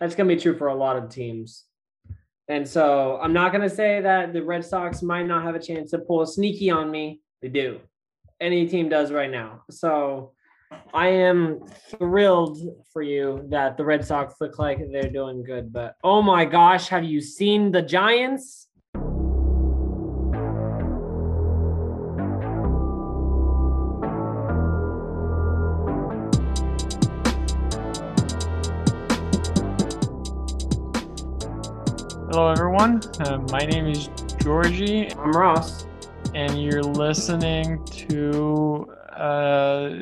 That's going to be true for a lot of teams. And so I'm not going to say that the Red Sox might not have a chance to pull a sneaky on me. They do. Any team does right now. So I am thrilled for you that the Red Sox look like they're doing good. But oh my gosh, have you seen the Giants? Hello, everyone. Uh, my name is Georgie, I'm Ross. and you're listening to uh,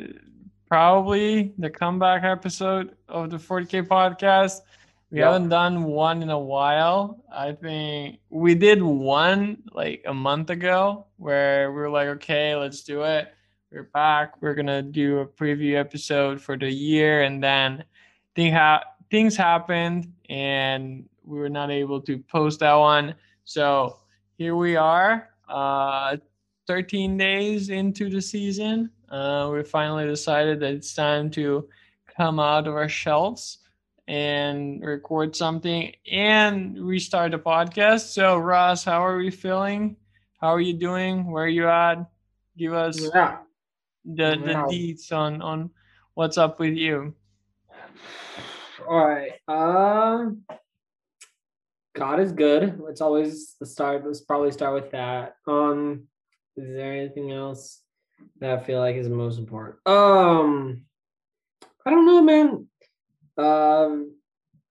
probably the comeback episode of the 40K podcast. We Yeah. haven't done one in a while. I think we did one like a month ago where we were like, okay, let's do it. We're back. We're going to do a preview episode for the year. And then thing ha- things happened and we were not able to post that one. So here we are, uh, 13 days into the season. Uh, we finally decided that it's time to come out of our shelves and record something and restart the podcast. So, Ross, how are we feeling? How are you doing? Where are you at? Give us Yeah. the, the deets on, on what's up with you. All right. Um, God is good. It's always the start. Let's probably start with that. Um, is there anything else that I feel like is most important? Um, I don't know, man. Um,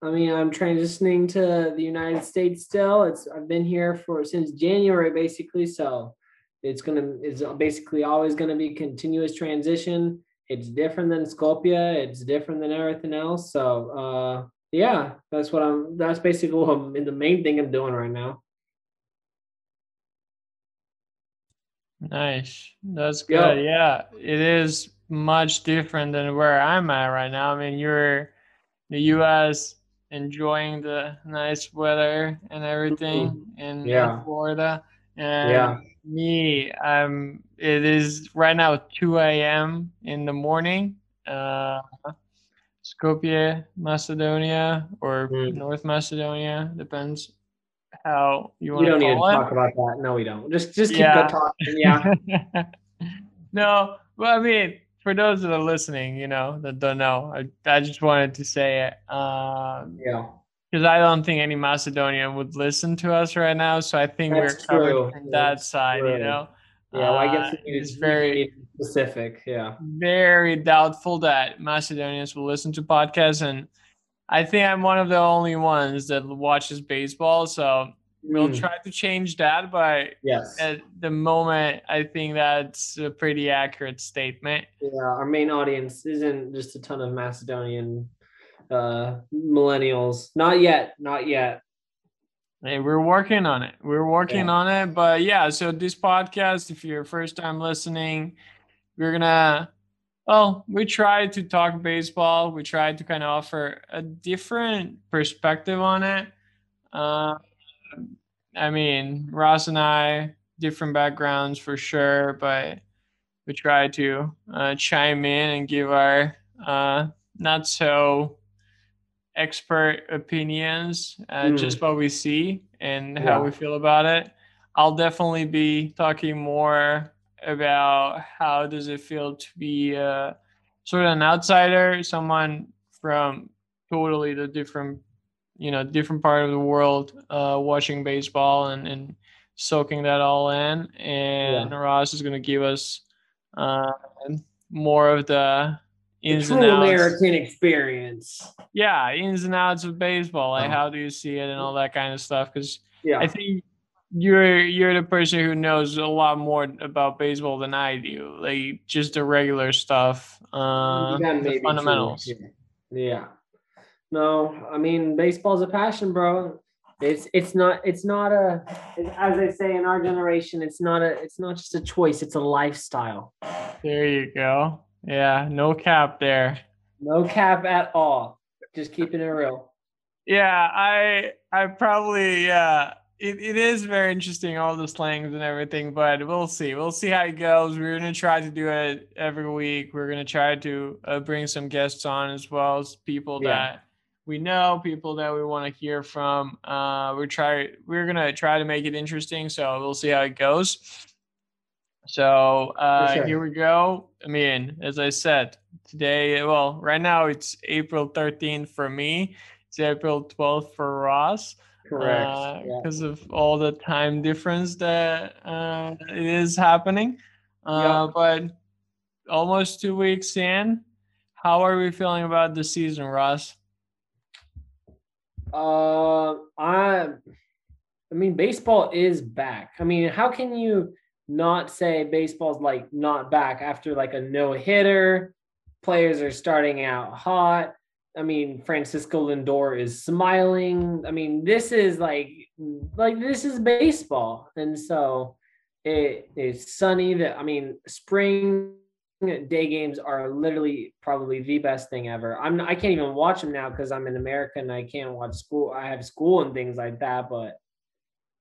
I mean, I'm transitioning to the United States still. It's I've been here for since January basically, so it's gonna it's basically always gonna be continuous transition. It's different than Skopje. It's different than everything else. So uh yeah, that's what I'm that's basically what I'm in the main thing I'm doing right now. Nice. That's good. Yeah, it is much different than where I'm at right now. I mean, you're in the US enjoying the nice weather and everything in, in Yeah. Florida. And Yeah. me, I'm. it is right now 2 a.m. in the morning. Uh, Skopje, Macedonia, or Mm. North Macedonia, depends how you want don't to need to it. talk about that. No, we don't. Just just keep Yeah. good talking. Yeah. no, well, I mean, for those that are listening, you know, that don't know, I, I just wanted to say it because yeah. I don't think any Macedonian would listen to us right now. So I think That's we're covered true. from that That's side, you know. Yeah. Well, I guess Uh, you it's very, specific. Yeah. very doubtful that Macedonians will listen to podcasts. And I think I'm one of the only ones that watches baseball. So we'll Mm, try to change that. But Yes. at the moment, I think that's a pretty accurate statement. Yeah, our main audience isn't just a ton of Macedonian uh millennials. Not yet, not yet. Hey, we're working on it. We're working Yeah. on it. But yeah, so this podcast, if you're first time listening, we're gonna well, we try to talk baseball. We try to kind of offer a different perspective on it. Uh, I mean, Ross and I, different backgrounds for sure, but we try to uh, chime in and give our uh, not so expert opinions, uh, Mm. just what we see and how we feel about it. I'll definitely be talking more about how does it feel to be uh, sort of an outsider, someone from totally the different, you know, different part of the world, uh, watching baseball and, and soaking that all in. And Ross is going to give us uh, more of the The ins true and outs American experience. yeah ins and outs of baseball like Oh. how do you see it and all that kind of stuff because Yeah. i think you're you're the person who knows a lot more about baseball than i do like just the regular stuff uh the fundamentals Yeah. yeah. No, I mean baseball's a passion, bro. It's it's not it's not a as they say in our generation, it's not a it's not just a choice, it's a lifestyle. there you go yeah no cap there No cap at all. Just keeping it real. yeah i i probably yeah it, it is very interesting all the slangs and everything but we'll see we'll see how it goes we're going to try to do it every week we're going to try to uh, bring some guests on as well as people Yeah. that we know, people that we want to hear from. Uh, we try we're gonna try to make it interesting, so we'll see how it goes. So uh, sure. here we go. I mean, as I said, today, well, right now it's April 13th for me. It's April 12th for Ross Correct. yeah. because of all the time difference that uh, is happening. Uh, But almost two weeks in, how are we feeling about the season, Ross? Uh, I, I mean, baseball is back. I mean, how can you not say baseball's like not back after like a no hitter? Players are starting out hot. I mean, Francisco Lindor is smiling. I mean, this is like like this is baseball, and so it is sunny. That I mean, spring day games are literally probably the best thing ever. I'm I can't even watch them now because I'm in America and I can't watch school. I have school and things like that, but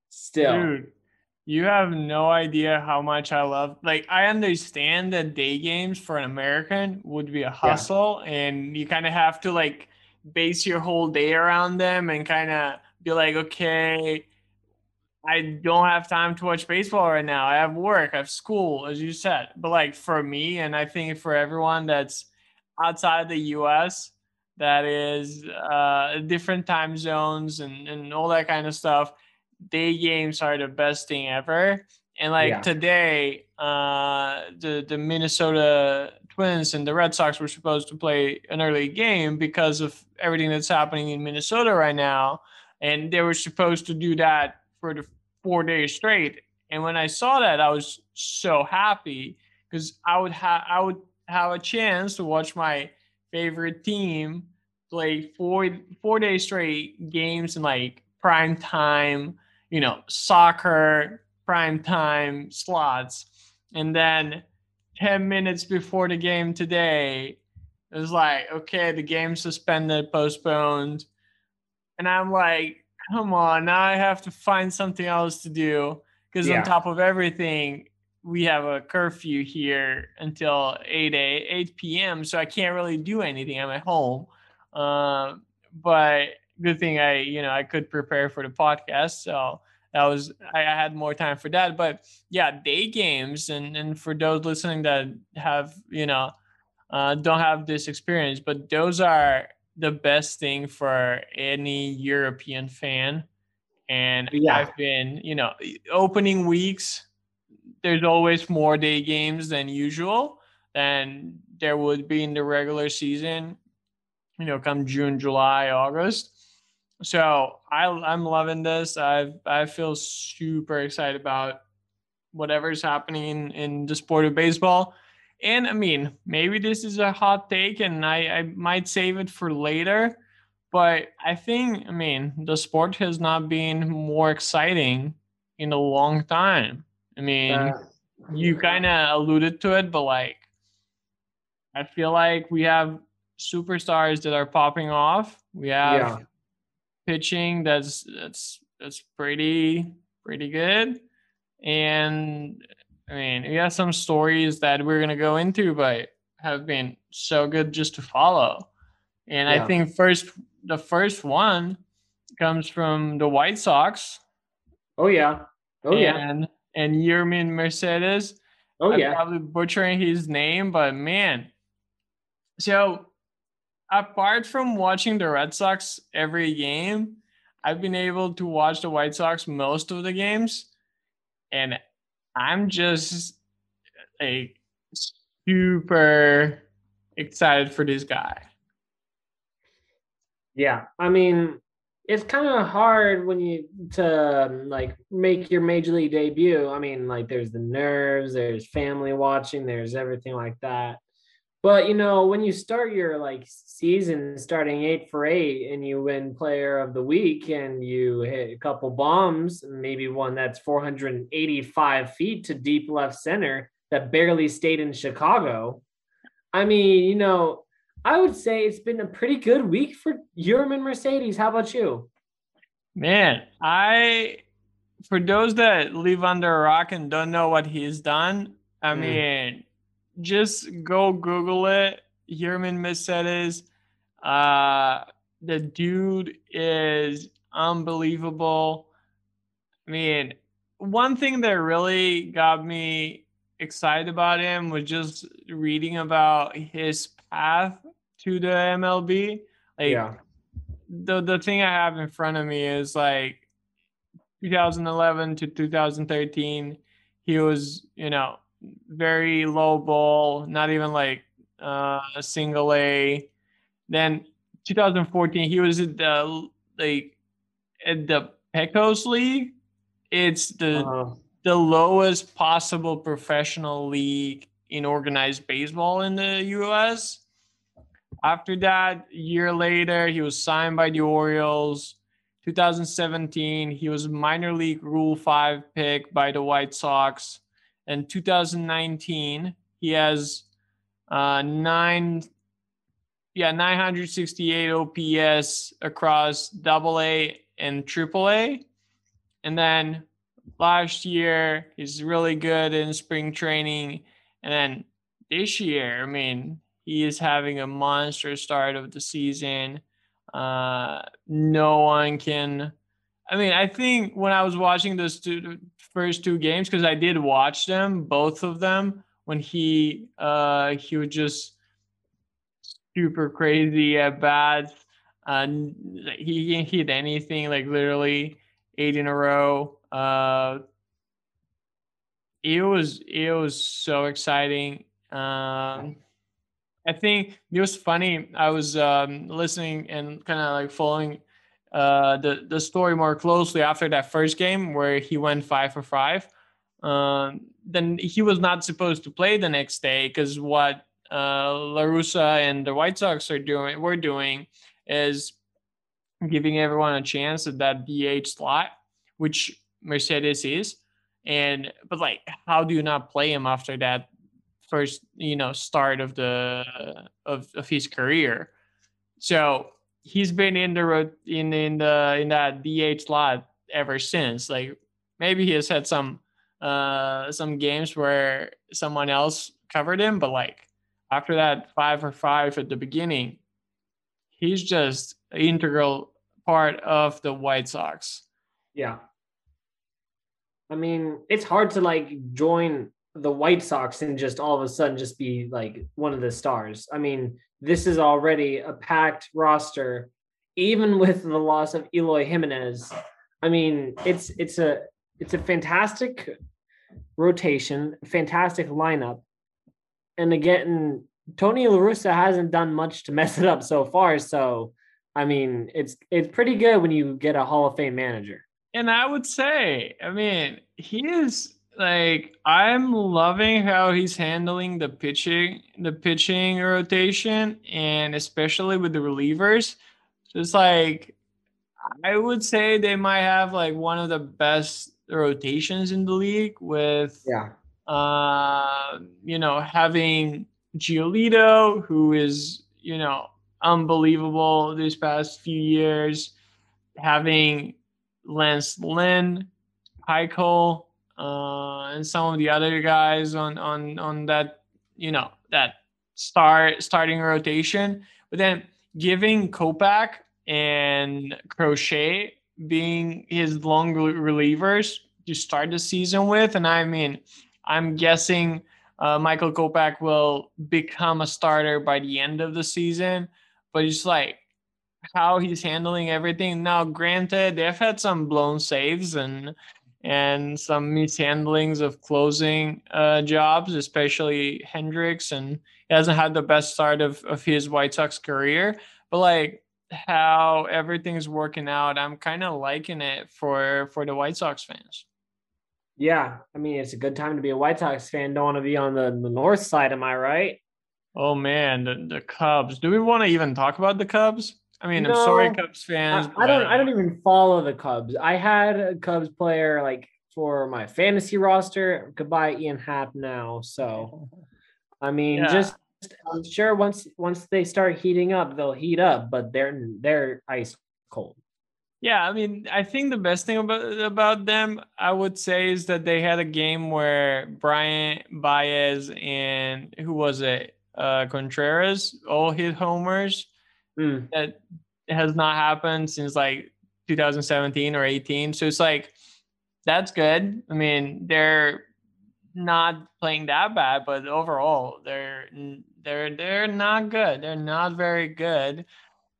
still, Dude, you have no idea how much I love. Like, I understand that day games for an American would be a hustle, and you kind of have to like base your whole day around them and kind of be like, okay, I don't have time to watch baseball right now. I have work, I have school, as you said. But like for me, and I think for everyone that's outside the US, that is uh, different time zones and, and all that kind of stuff, day games are the best thing ever. And like Yeah. today, uh, the the Minnesota Twins and the Red Sox were supposed to play an early game because of everything that's happening in Minnesota right now, and they were supposed to do that for the four days straight. And when I saw that, I was so happy because I would have I would have a chance to watch my favorite team play four four days straight games in like prime time, you know, soccer prime time slots. And then 10 minutes before the game today, it was like, okay, the game's suspended, postponed. And I'm like, come on, now I have to find something else to do. Because Yeah. on top of everything, we have a curfew here until 8 a 8 p.m. So I can't really do anything. I'm at home. Um, but good thing I, you know, I could prepare for the podcast. So that was I, I had more time for that. But yeah, day games and and for those listening that have, you know, uh, don't have this experience, but those are the best thing for any European fan. And Yeah. I've been, you know, opening weeks, there's always more day games than usual than there would be in the regular season, you know, come June, July, August. So I, I'm loving this. I I feel super excited about whatever's happening in, in the sport of baseball. And I mean, maybe this is a hot take and I, I might save it for later. But I think, I mean, the sport has not been more exciting in a long time. I mean, Uh, you kind of alluded to it, but like, I feel like we have superstars that are popping off. We have Yeah. Pitching that's that's that's pretty pretty good, and I mean, we have some stories that we're gonna go into, but have been so good just to follow. And I think first the first one comes from the White Sox. oh yeah. Oh yeah. And and Yermin Mercedes. Oh I'm yeah. probably butchering his name, but man. So apart from watching the Red Sox every game, I've been able to watch the White Sox most of the games. And I'm just like super excited for this guy. Yeah, I mean, it's kind of hard when you to um, like make your major league debut. I mean, like there's the nerves, there's family watching, there's everything like that. But you know, when you start your like season starting eight for eight and you win player of the week and you hit a couple bombs, maybe one that's 485 feet to deep left center that barely stayed in Chicago. I mean, you know, I would say it's been a pretty good week for Yermin Mercedes. How about you? Man, I for those that live under a rock and don't know what he's done, I Mm. mean, just go Google it. Yermin Mercedes. Uh, the dude is unbelievable. I mean, one thing that really got me excited about him was just reading about his path to the MLB. Like yeah. the the thing I have in front of me is like 2011 to 2013 he was, you know, very low ball, not even like uh, a single A. Then 2014 he was at the like at the Pecos League. It's the uh-huh. the lowest possible professional league in organized baseball in the US. After that, year later, he was signed by the Orioles. 2017, he was minor league Rule 5 pick by the White Sox. And 2019, he has uh, nine, yeah, 968 OPS across Double A and Triple A. And then last year, he's really good in spring training. And then this year, I mean, he is having a monster start of the season. Uh, no one can. I mean, I think when I was watching those two first two games, because I did watch them, both of them, when he uh, he was just super crazy at bats. Uh, he can hit anything, like literally eight in a row. Uh, it was it was so exciting. Um, I think it was funny. I was um, listening and kind of like following uh, the the story more closely after that first game where he went five for five. Um, then he was not supposed to play the next day because what uh, La Russa and the White Sox are doing, we're doing, is giving everyone a chance at that DH slot, which Mercedes is. And but like, how do you not play him after that first you know start of the of, of his career so he's been in the in in the in that DH slot ever since. Like maybe he has had some uh some games where someone else covered him but like after that five or five at the beginning he's just integral part of the White Sox. Yeah. I mean, it's hard to like join the White Sox and just all of a sudden just be like one of the stars. I mean, this is already a packed roster, even with the loss of Eloy Jimenez. I mean, it's it's a it's a fantastic rotation, fantastic lineup. And again, Tony La Russa hasn't done much to mess it up so far. So I mean, it's it's pretty good when you get a Hall of Fame manager. And I would say, I mean, he is like I'm loving how he's handling the pitching, the pitching rotation, and especially with the relievers. Just like I would say they might have like one of the best rotations in the league with yeah uh you know having Giolito who is you know unbelievable these past few years having Lance Lynn, Keuchel, uh, and some of the other guys on on on that you know that start starting rotation, but then giving Kopech and Crochet being his long relievers to start the season with, and I mean, I'm guessing uh, Michael Kopech will become a starter by the end of the season, but it's like how he's handling everything. Now. Granted, they've had some blown saves and and some mishandlings of closing uh, jobs, especially Hendriks. And he hasn't had the best start of, of his White Sox career. But like how everything's working out, I'm kind of liking it for for the White Sox fans. Yeah, I mean it's a good time to be a White Sox fan. Don't want to be on the, the north side, am I right? Oh man, the, the Cubs. Do we want to even talk about the Cubs? I mean, no, I'm sorry, Cubs fans. I, I don't. I don't even follow the Cubs. I had a Cubs player like for my fantasy roster. Goodbye, Ian Happ. Now, so I mean, yeah. just I'm sure once once they start heating up, they'll heat up, but they're they're ice cold. Yeah, I mean, I think the best thing about about them, I would say, is that they had a game where Brian Baez and who was it, uh, Contreras, all hit homers Mm. That has not happened since like 2017 or 18. So it's like that's good. I mean, they're not playing that bad, but overall, they're they're they're not good. They're not very good.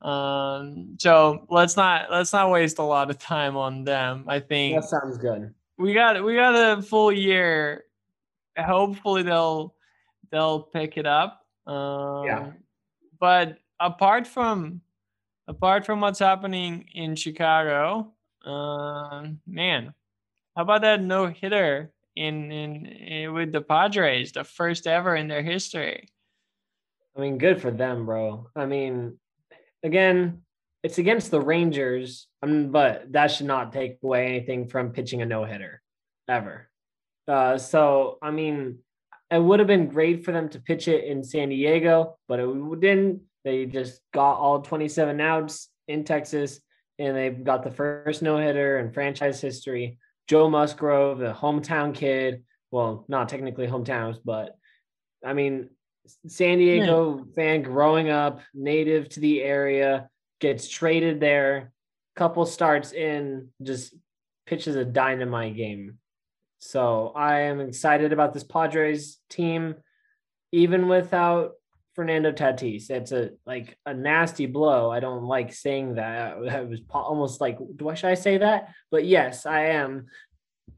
Um, so let's not let's not waste a lot of time on them. I think that sounds good. We got we got a full year. Hopefully they'll they'll pick it up. Um, yeah. But apart from apart from what's happening in Chicago, uh, man, how about that no hitter in, in in with the Padres, the first ever in their history? I mean, good for them, bro. I mean, again, it's against the Rangers, um, but that should not take away anything from pitching a no hitter ever. Uh, so, I mean, it would have been great for them to pitch it in San Diego, but it didn't. They just got all 27 outs in Texas, and they've got the first no hitter in franchise history. Joe Musgrove, the hometown kid. Well, not technically hometowns, but I mean, San Diego yeah. fan growing up, native to the area, gets traded there. Couple starts in, just pitches a dynamite game. So I am excited about this Padres team, even without Fernando Tatis. It's a like a nasty blow. I don't like saying that. It was almost like, do I should I say that? But yes, I am.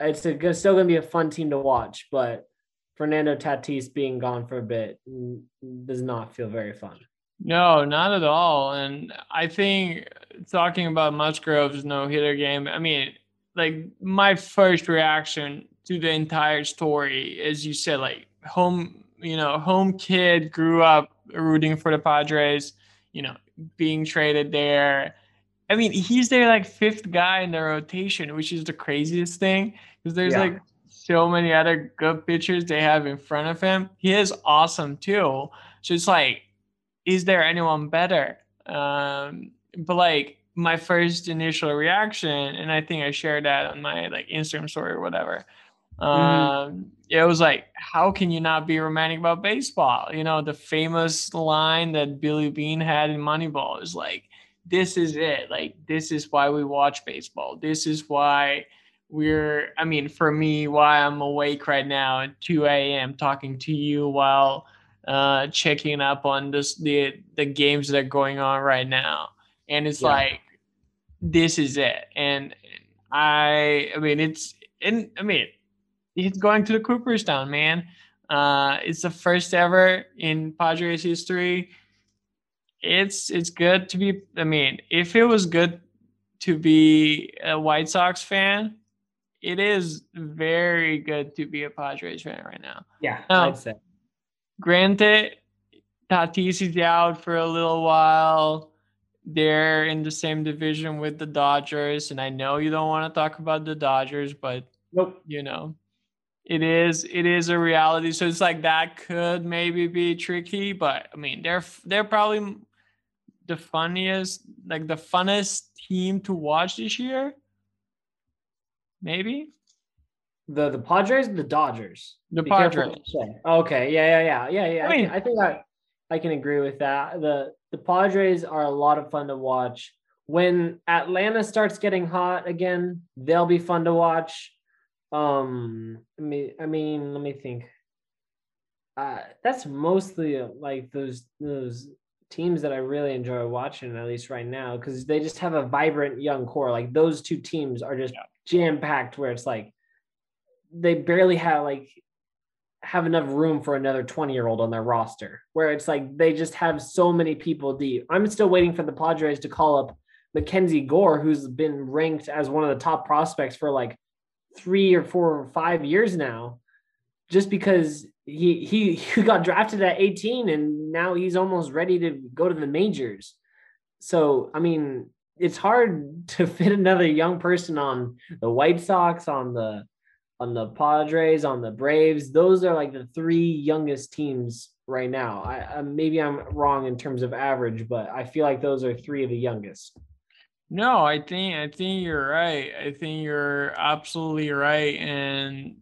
It's a, still going to be a fun team to watch, but Fernando Tatis being gone for a bit does not feel very fun. No, not at all. And I think talking about Musgrove's no hitter game, I mean, like my first reaction to the entire story, as you said, like home, you know, home kid grew up rooting for the Padres, you know, being traded there. I mean, he's their like fifth guy in the rotation, which is the craziest thing because there's yeah. like so many other good pitchers they have in front of him. He is awesome too. So it's like, is there anyone better? Um, but like my first initial reaction, and I think I shared that on my like Instagram story or whatever. Mm-hmm. Um, it was like, how can you not be romantic about baseball? You know, the famous line that Billy Beane had in Moneyball is like, this is it. Like, this is why we watch baseball. This is why we're i mean for me why i'm awake right now at 2 a.m talking to you while uh checking up on this the the games that are going on right now and it's yeah. like this is it and i i mean it's and i mean it's going to the cooperstown man uh it's the first ever in padres history it's it's good to be i mean if it was good to be a white sox fan it is very good to be a Padres fan right now. Yeah, now, I'd say. Granted, Tatis is out for a little while. They're in the same division with the Dodgers, and I know you don't want to talk about the Dodgers, but nope. you know, it is it is a reality. So it's like that could maybe be tricky, but I mean, they're they're probably the funniest, like the funnest team to watch this year maybe. The the Padres, the Dodgers. The Be Padres. Okay, yeah, yeah, yeah, yeah, yeah. I, mean, I, think I I can agree with that. The the Padres are a lot of fun to watch. When Atlanta starts getting hot again, they'll be fun to watch. Um, I mean, I mean, let me think. Uh, that's mostly uh, like those those teams that I really enjoy watching, at least right now, because they just have a vibrant young core. Like those two teams are just yeah jam packed where it's like they barely have like have enough room for another 20 year old on their roster where it's like they just have so many people deep. I'm still waiting for the Padres to call up Mackenzie Gore, who's been ranked as one of the top prospects for like three or four or five years now, just because he he, he got drafted at 18 and now he's almost ready to go to the majors. So I mean, it's hard to fit another young person on the White Sox, on the on the Padres, on the Braves. Those are like the three youngest teams right now. I, I maybe I'm wrong in terms of average, but I feel like those are three of the youngest. No, I think I think you're right. I think you're absolutely right, and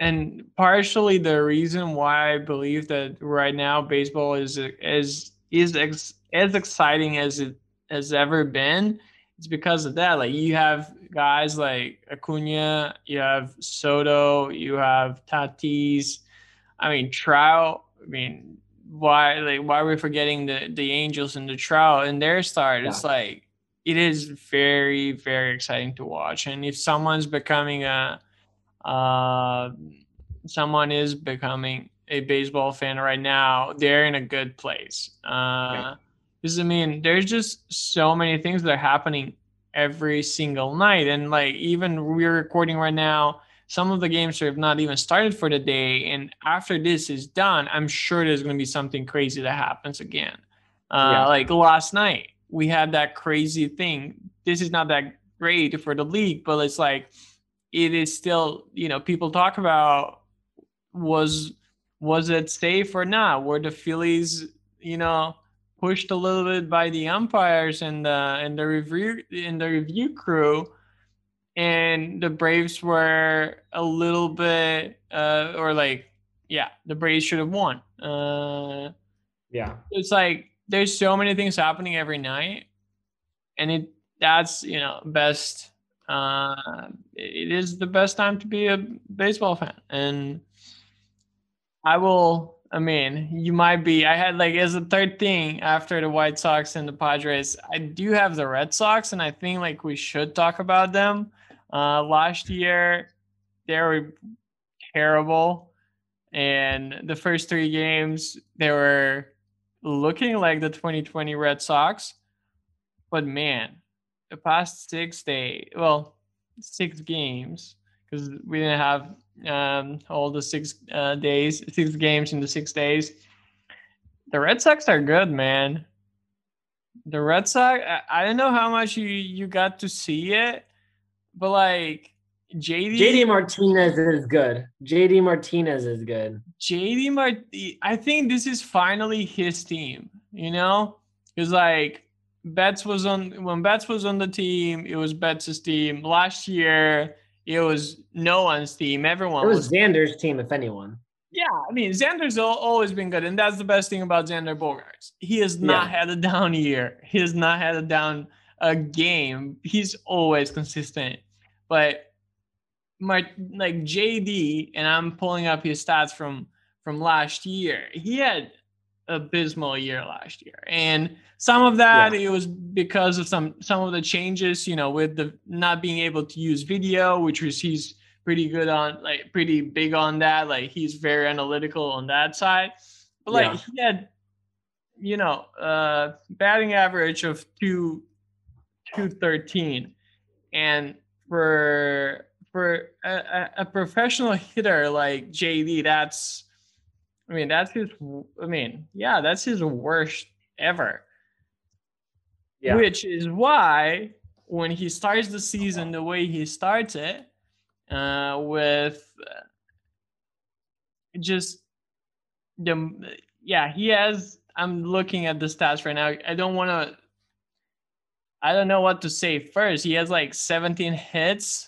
and partially the reason why I believe that right now baseball is is is ex, as exciting as it has ever been. It's because of that. Like you have guys like Acuna, you have Soto, you have Tatis. I mean Trout. I mean, why like why are we forgetting the the Angels and the Trout and their start? Yeah. It's like it is very very exciting to watch. And if someone's becoming a uh, someone is becoming a baseball fan right now, they're in a good place. Uh, Because I mean, there's just so many things that are happening every single night, and like even we're recording right now. Some of the games have not even started for the day, and after this is done, I'm sure there's going to be something crazy that happens again. Uh, yeah. Like last night, we had that crazy thing. This is not that great for the league, but it's like it is still, you know, people talk about was was it safe or not? Were the Phillies, you know, pushed a little bit by the umpires and the and the review in the review crew, and the Braves were a little bit uh, or like yeah, the Braves should have won. Uh, yeah, it's like there's so many things happening every night, and it that's you know best. Uh, it is the best time to be a baseball fan, and I will. I mean, you might be. I had like as a third thing after the White Sox and the Padres. I do have the Red Sox, and I think like we should talk about them. Uh, last year, they were terrible, and the first three games they were looking like the 2020 Red Sox. But man, the past six day, well, six games, because we didn't have um, all the six uh, days, six games in the six days. The Red Sox are good, man. The Red Sox, I, I don't know how much you you got to see it, but like JD JD Martinez is good. JD Martinez is good. JD Mart I think this is finally his team, you know? Cuz like Betts was on when Betts was on the team, it was Betts' team. Last year, it was no one's team. Everyone. It was, was Xander's team, if anyone. Yeah, I mean Xander's always been good, and that's the best thing about Xander Bogaerts. He has not yeah. had a down year. He has not had a down a game. He's always consistent. But my like JD, and I'm pulling up his stats from from last year. He had abysmal year last year, and some of that yeah. it was because of some some of the changes you know with the not being able to use video which was he's pretty good on like pretty big on that like he's very analytical on that side but like yeah. he had you know uh batting average of 2 213 and for for a, a professional hitter like JD that's I mean that's his I mean yeah that's his worst ever yeah. Which is why when he starts the season the way he starts it, uh, with uh, just the yeah, he has. I'm looking at the stats right now. I don't want to. I don't know what to say first. He has like 17 hits,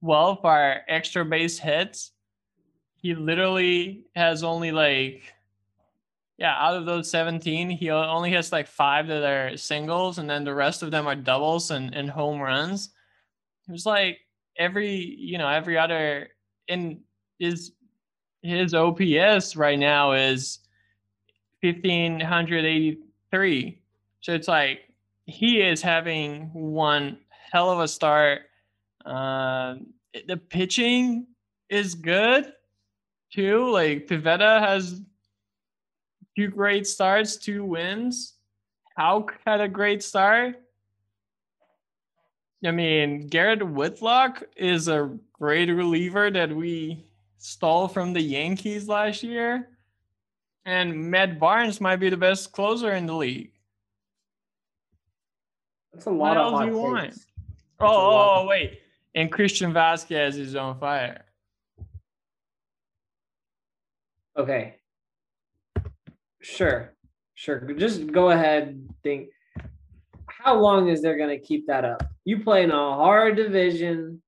12 are extra base hits. He literally has only like yeah, out of those 17, he only has like five that are singles, and then the rest of them are doubles and, and home runs. It was like every, you know, every other in his his OPS right now is 1583. So it's like he is having one hell of a start. Uh, the pitching is good too. Like Pivetta has two great starts, two wins. Houck had a great start. I mean, Garrett Whitlock is a great reliever that we stole from the Yankees last year. And Matt Barnes might be the best closer in the league. That's a lot what of else do you want? Oh, oh, oh, wait. And Christian Vazquez is on fire. Okay. Sure, sure. Just go ahead. Think. How long is there going to keep that up? You play in a hard division.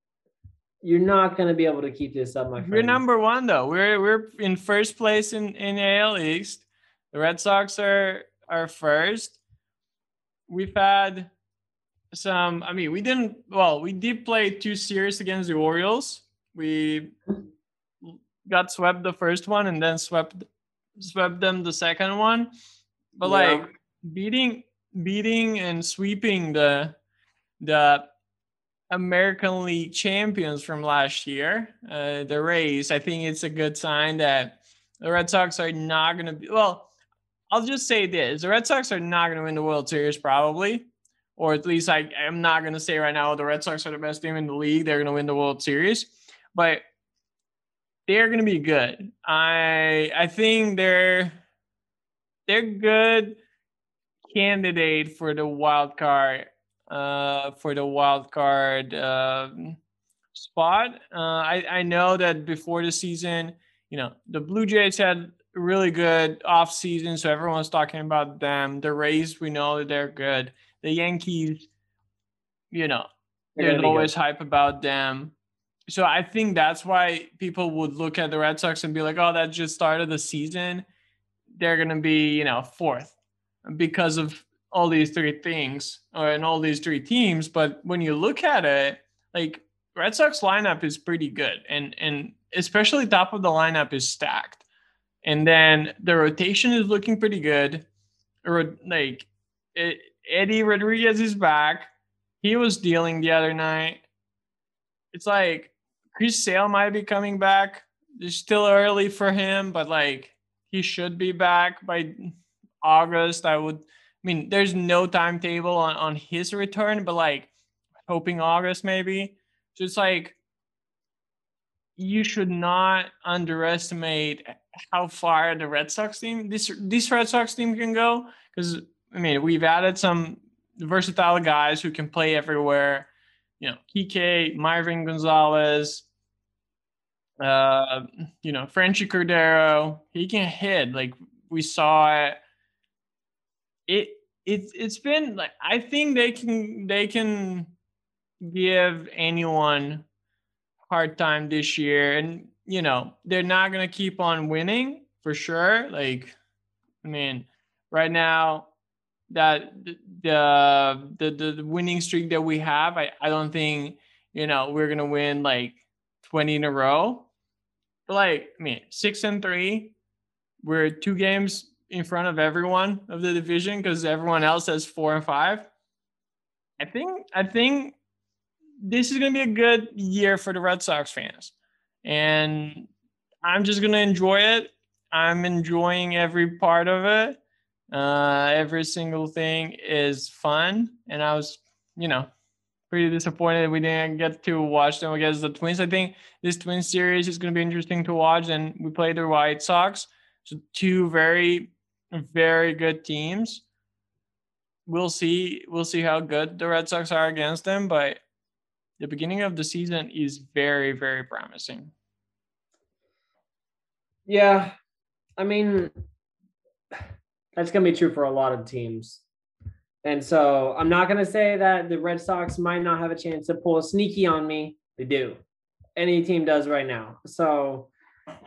You're not going to be able to keep this up, my friend. We're number one though. We're we're in first place in in AL East. The Red Sox are are first. we've had some. I mean, we didn't. Well, we did play two series against the Orioles. We got swept the first one and then swept swept them the second one. But yeah. like beating beating and sweeping the the American League champions from last year, uh, the Rays, I think it's a good sign that the Red Sox are not going to be. Well, I'll just say this: the Red Sox are not going to win the World Series, probably, or at least I am not going to say right now the Red Sox are the best team in the league. They're going to win the World Series, but they're going to be good. I I think they're they're good candidate for the wild card uh, for the wild card uh, spot. Uh, I I know that before the season, you know, the Blue Jays had really good off season, so everyone's talking about them. The Rays, we know that they're good. The Yankees, you know, there's always good. hype about them. So I think that's why people would look at the Red Sox and be like, "Oh, that just started the season. They're gonna be, you know, fourth because of all these three things uh, or in all these three teams. But when you look at it, like Red Sox lineup is pretty good, and and especially top of the lineup is stacked, and then the rotation is looking pretty good. Or like it, Eddie Rodriguez is back. He was dealing the other night. It's like Chris Sale might be coming back. It's still early for him, but like he should be back by August. I would I mean, there's no timetable on, on his return, but like hoping August maybe. So it's like you should not underestimate how far the Red Sox team this this Red Sox team can go. Because I mean, we've added some versatile guys who can play everywhere. You know, Kike, Marwin Gonzalez, uh, you know, Franchy Cordero. He can hit. Like we saw it it it's it's been like I think they can they can give anyone hard time this year and you know they're not gonna keep on winning for sure like I mean right now that the the the, winning streak that we have I, I don't think you know we're gonna win like 20 in a row but like I mean six and three we're two games in front of everyone of the division because everyone else has four and five. I think I think this is to be a good year for the Red Sox fans, and I'm just to enjoy it. I'm enjoying every part of it. Uh, every single thing is fun, and I was, you know, pretty disappointed we didn't get to watch them against the Twins. I think this Twins series is going to be interesting to watch, and we play the White Sox. So two very very good teams. We'll see. We'll see how good the Red Sox are against them, but the beginning of the season is very, very promising. Yeah, I mean, that's going to be true for a lot of teams. And so I'm not going to say that the Red Sox might not have a chance to pull a sneaky on me. They do. Any team does right now. So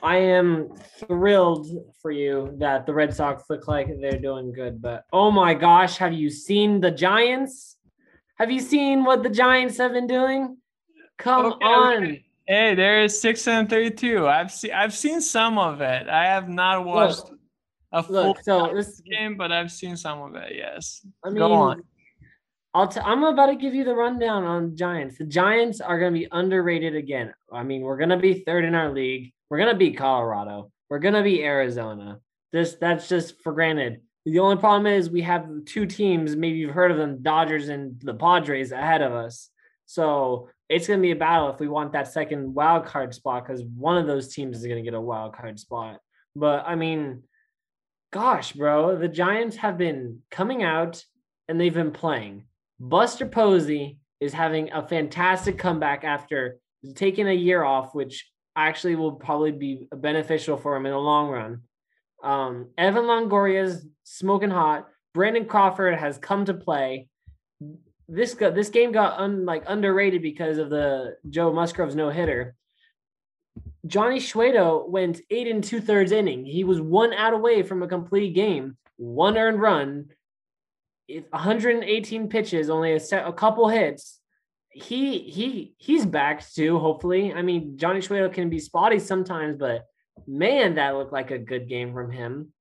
I am thrilled for you that the Red Sox look like they're doing good. But oh my gosh, have you seen the Giants? Have you seen what the Giants have been doing? Come okay, on. Hey, there is six and thirty-two. I've seen I've seen some of it. I have not watched look, a full look, so this game, but I've seen some of it. Yes. I mean, Go on. I'll t- I'm about to give you the rundown on Giants. The Giants are going to be underrated again. I mean, we're going to be third in our league. We're gonna beat Colorado. We're gonna beat Arizona. This that's just for granted. The only problem is we have two teams, maybe you've heard of them, Dodgers and the Padres ahead of us. So it's gonna be a battle if we want that second wild card spot because one of those teams is gonna get a wild card spot. But I mean, gosh, bro, the Giants have been coming out and they've been playing. Buster Posey is having a fantastic comeback after taking a year off, which actually will probably be beneficial for him in the long run. Um, Evan Longoria is smoking hot. Brandon Crawford has come to play. This got, this game got un, like underrated because of the Joe Musgrove's no hitter. Johnny Cueto went eight and two thirds inning. He was one out away from a complete game, one earned run, 118 pitches, only a, set, a couple hits. He he he's back too. Hopefully, I mean Johnny Cueto can be spotty sometimes, but man, that looked like a good game from him.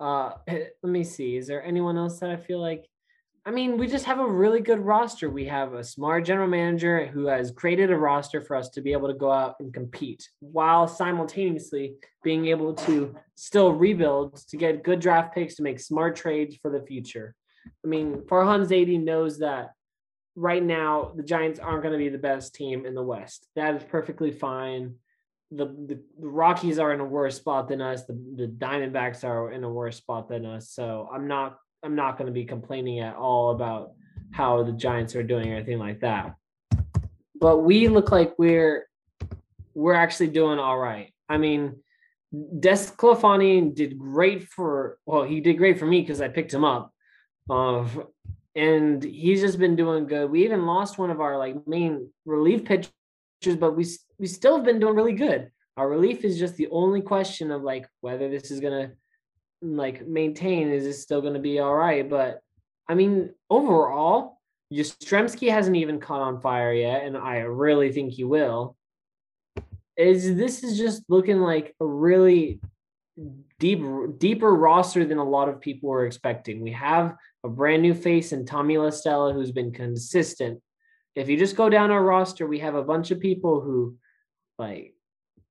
Uh, let me see. Is there anyone else that I feel like? I mean, we just have a really good roster. We have a smart general manager who has created a roster for us to be able to go out and compete while simultaneously being able to still rebuild to get good draft picks to make smart trades for the future. I mean, Farhan Zaidi knows that right now the Giants aren't going to be the best team in the West. That is perfectly fine. The, the, the Rockies are in a worse spot than us. The, the Diamondbacks are in a worse spot than us. So I'm not I'm not going to be complaining at all about how the Giants are doing or anything like that. But we look like we're we're actually doing all right. I mean, DeSclafani did great for well, he did great for me because I picked him up. Uh, and he's just been doing good. We even lost one of our like main relief pitchers, but we we still have been doing really good. Our relief is just the only question of like whether this is gonna like maintain is this still going to be all right but i mean overall Yastrzemski hasn't even caught on fire yet and i really think he will. Is this is just looking like a really deep deeper roster than a lot of people were expecting. We have a brand new face in tommy la stella who's been consistent. If you just go down our roster we have a bunch of people who like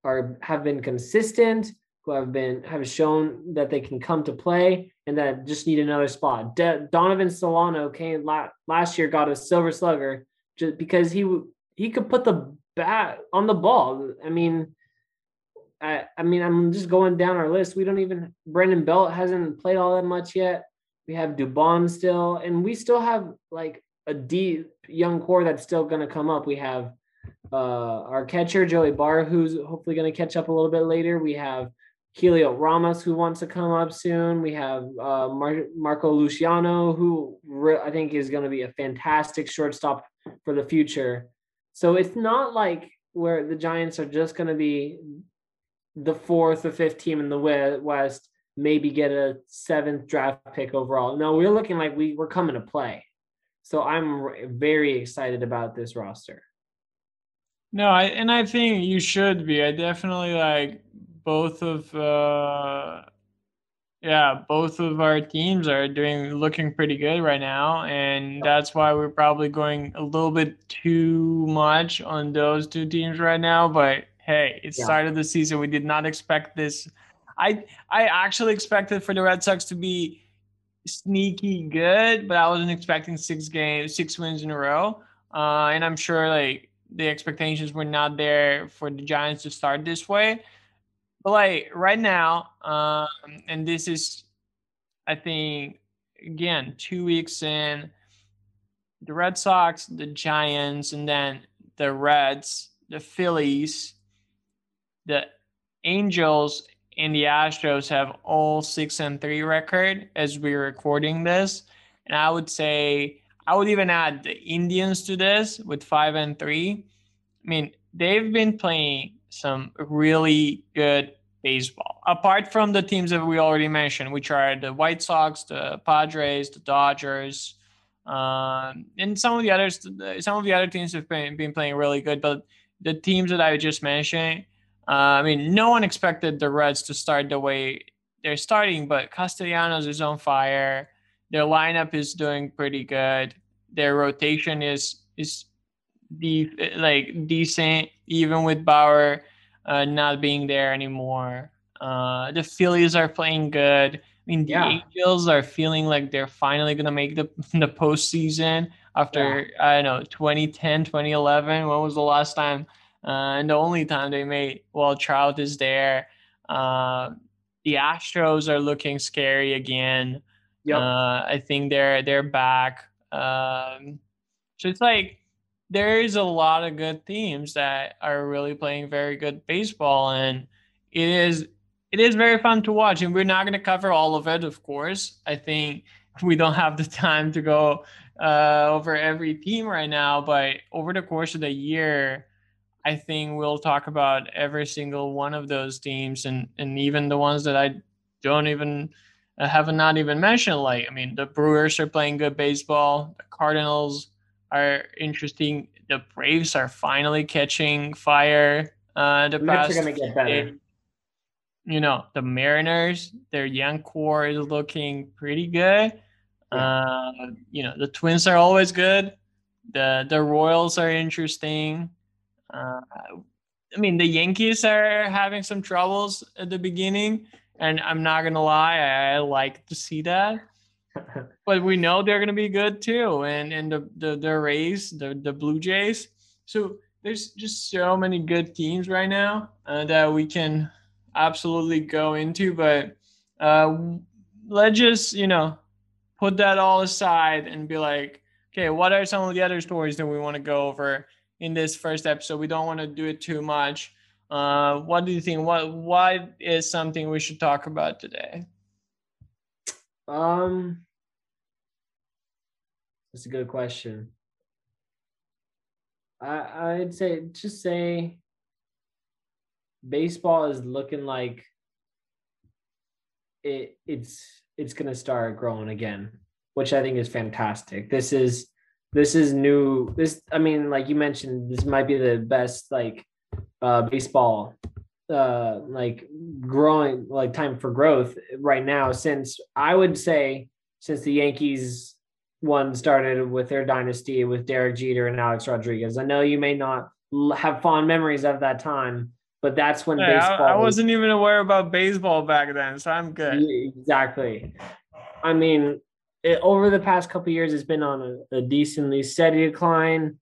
are have been consistent who have been have shown that they can come to play and that just need another spot. De- Donovan Solano came la- last year, got a Silver Slugger just because he he could put the bat on the ball. I mean, I I mean I'm just going down our list. We don't even Brandon Belt hasn't played all that much yet. We have Dubon still, and we still have like a deep young core that's still going to come up. We have uh, our catcher Joey Bart, who's hopefully going to catch up a little bit later. We have Heliot Ramos, who wants to come up soon. We have uh, Mar- Marco Luciano, who re- I think is going to be a fantastic shortstop for the future. So it's not like where the Giants are just going to be the fourth or fifth team in the West, maybe get a seventh draft pick overall. No, we're looking like we, we're coming to play. So I'm very excited about this roster. No, I, and I think you should be. I definitely like both of uh, yeah, both of our teams are doing looking pretty good right now, and that's why we're probably going a little bit too much on those two teams right now. But hey, it's yeah. started the season. We did not expect this. I I actually expected for the Red Sox to be sneaky good, but I wasn't expecting six games, six wins in a row. Uh, and I'm sure like the expectations were not there for the Giants to start this way. But like right now, um, and this is, I think, again, two weeks in, the Red Sox, the Giants, and then the Reds, the Phillies, the Angels, and the Astros have all six and three record as we're recording this. And I would say I would even add the Indians to this with five and three. I mean, they've been playing some really good baseball. Apart from the teams that we already mentioned, which are the White Sox, the Padres, the Dodgers, um, and some of the others, some of the other teams have been, been playing really good. But the teams that I just mentioned, uh, I mean, no one expected the Reds to start the way they're starting, but Castellanos is on fire. Their lineup is doing pretty good. Their rotation is is like decent, even with Bauer uh, not being there anymore. Uh, the Phillies are playing good. I mean, the yeah. Angels are feeling like they're finally going to make the, the postseason after, yeah. I don't know, 2010, 2011. When was the last time? Uh, and the only time they made, well, Trout is there. Uh, the Astros are looking scary again. Yep. Uh, I think they're they're back. Um, so it's like there is a lot of good teams that are really playing very good baseball and it is it is very fun to watch and we're not going to cover all of it of course i think we don't have the time to go uh, over every team right now but over the course of the year i think we'll talk about every single one of those teams and and even the ones that i don't even I have not even mentioned like I mean the Brewers are playing good baseball. The Cardinals are interesting. The Braves are finally catching fire. Uh, the, Mets past are gonna get better. you know the Mariners, their young core is looking pretty good. Uh, you know the Twins are always good. The the Royals are interesting. Uh, I mean the Yankees are having some troubles at the beginning, and I'm not gonna lie, I, I like to see that. But we know they're gonna be good too, and and the the, the Rays, the the Blue Jays. So there's just so many good teams right now uh, that we can absolutely go into. But uh, let's just you know put that all aside and be like, okay, what are some of the other stories that we want to go over in this first episode? We don't want to do it too much. Uh, what do you think? What what is something we should talk about today? Um, that's a good question. I I'd say just say baseball is looking like it it's it's gonna start growing again, which I think is fantastic. This is this is new. This I mean, like you mentioned, this might be the best like uh baseball uh like growing like time for growth right now since I would say since the Yankees one started with their dynasty with Derek Jeter and Alex Rodriguez. I know you may not have fond memories of that time, but that's when Hey, baseball I was- wasn't even aware about baseball back then, so I'm good. Exactly. I mean, it, over the past couple of years, it's been on a, a decently steady decline.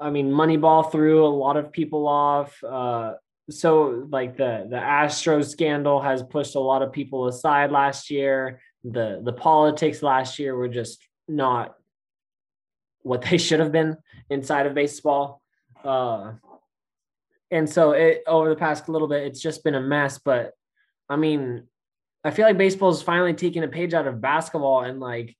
I mean, Moneyball threw a lot of people off. Uh, so, like the the Astros scandal has pushed a lot of people aside last year. The the politics last year were just not what they should have been inside of baseball. Uh, and so it over the past little bit, it's just been a mess. But I mean, I feel like baseball is finally taking a page out of basketball and like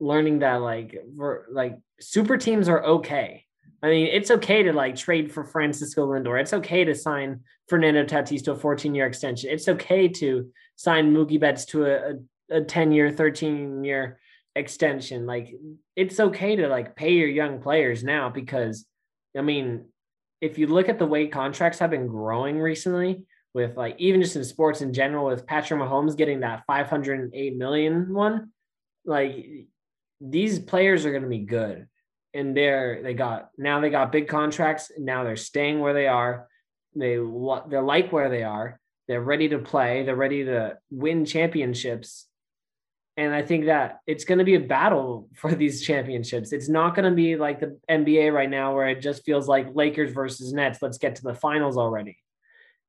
learning that like for like super teams are okay. I mean, it's okay to like trade for Francisco Lindor. It's okay to sign Fernando Tatis to a 14 year extension. It's okay to sign Mookie Betts to a, a, a 10 year, 13 year extension. Like it's okay to like pay your young players now because I mean, if you look at the way contracts have been growing recently, with like even just in sports in general, with Patrick Mahomes getting that 508 million one, like these players are going to be good. And they're they got now they got big contracts. And now they're staying where they are. They they like where they are. They're ready to play. They're ready to win championships. And I think that it's going to be a battle for these championships. It's not going to be like the NBA right now, where it just feels like Lakers versus Nets. Let's get to the finals already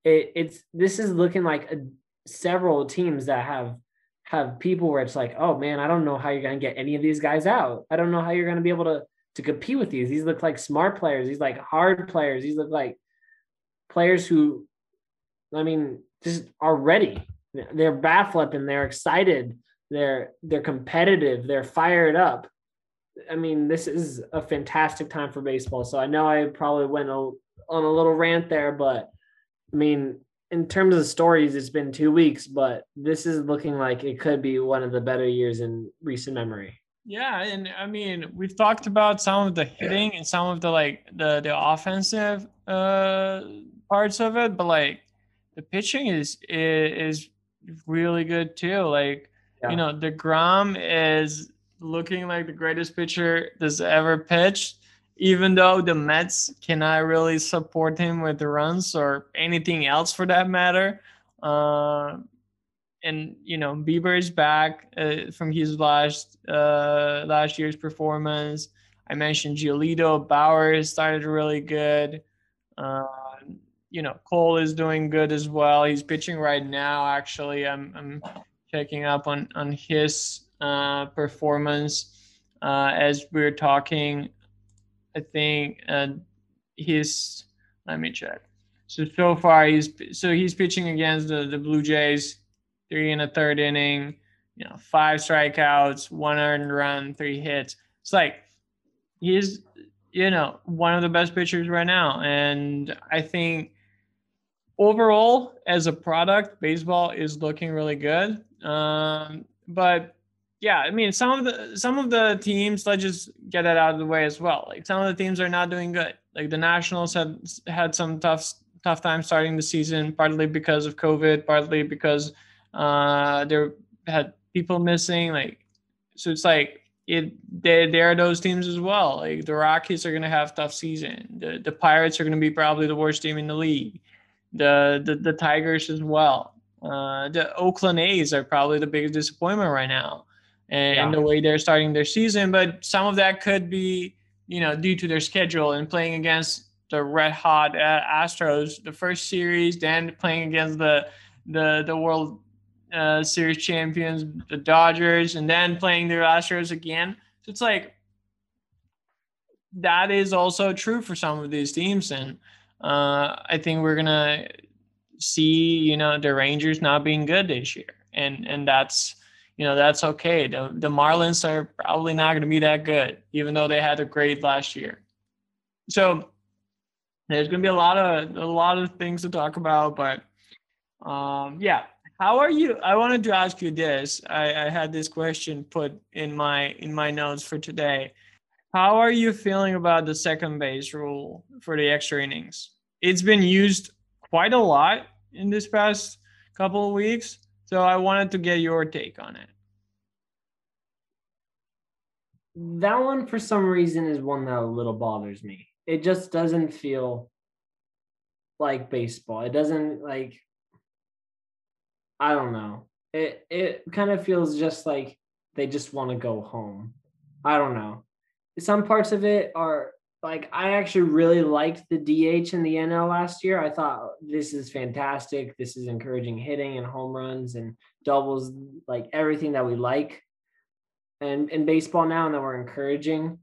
it, it's this is looking like a, several teams that have have people where it's like, oh man, I don't know how you're going to get any of these guys out. I don't know how you're going to be able to to compete with these. These look like smart players. These like hard players. These look like players who, I mean, just are ready. They're bat flipping. They're excited. They're they're competitive. They're fired up. I mean, this is a fantastic time for baseball. So I know I probably went a, on a little rant there, but I mean, in terms of stories, it's been two weeks, but this is looking like it could be one of the better years in recent memory. Yeah, and I mean, we've talked about some of the hitting and some of the like the the offensive uh parts of it, but like the pitching is is, is really good too. Like Yeah. you know, deGrom is looking like the greatest pitcher that's ever pitched, even though the Mets cannot really support him with the runs or anything else for that matter. Uh, and you know Bieber is back uh, from his last uh, last year's performance. I mentioned Giolito, Bauer started really good. Uh, you know Cole is doing good as well. He's pitching right now. Actually, I'm I'm checking up on on his uh, performance uh, as we're talking. I think uh, he's let me check. So so far he's so he's pitching against the the Blue Jays three in a third inning, you know, five strikeouts, one earned run, three hits. It's like he's, you know, one of the best pitchers right now. And I think overall, as a product, baseball is looking really good. Um, but yeah, I mean, some of the some of the teams. Let's just get that out of the way as well. Like some of the teams are not doing good. Like the Nationals had had some tough tough time starting the season, partly because of COVID, partly because uh, they had people missing. Like, so it's like it. There, there are those teams as well. Like the Rockies are going to have tough season. The the Pirates are going to be probably the worst team in the league. The the, the Tigers as well. Uh, the Oakland A's are probably the biggest disappointment right now and, yeah. the way they're starting their season. But some of that could be, you know, due to their schedule and playing against the red hot uh, Astros the first series, then playing against the the the World uh, Series champions, the Dodgers, and then playing the Astros again. So it's like that is also true for some of these teams, and uh, I think we're gonna see, you know, the Rangers not being good this year, and and that's you know that's okay. The, the Marlins are probably not to be that good, even though they had a great last year. So there's to be a lot of a lot of things to talk about, but um, yeah. How are you? I wanted to ask you this. I, I had this question put in my in my notes for today. How are you feeling about the second base rule for the extra innings? It's been used quite a lot in this past couple of weeks. So I wanted to get your take on it. That one, for some reason, is one that a little bothers me. It just doesn't feel like baseball. It doesn't like. I don't know. It it kind of feels just like they just want to go home. I don't know. Some parts of it are like I actually really liked the DH in the NL last year. I thought this is fantastic. This is encouraging hitting and home runs and doubles, like everything that we like. And in baseball now, and that we're encouraging.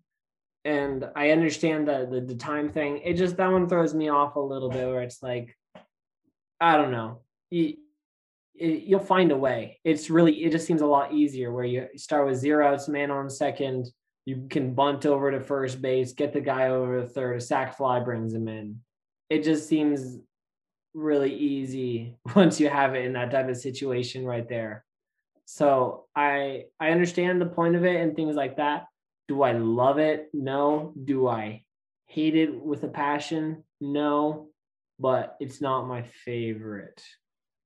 And I understand the, the the time thing. It just that one throws me off a little bit, where it's like, I don't know. You, it, you'll find a way. It's really it just seems a lot easier where you start with zero outs, man on second, you can bunt over to first base, get the guy over to third, a sac fly brings him in. It just seems really easy once you have it in that type of situation right there. So I I understand the point of it and things like that. Do I love it? No. Do I hate it with a passion? No. But it's not my favorite.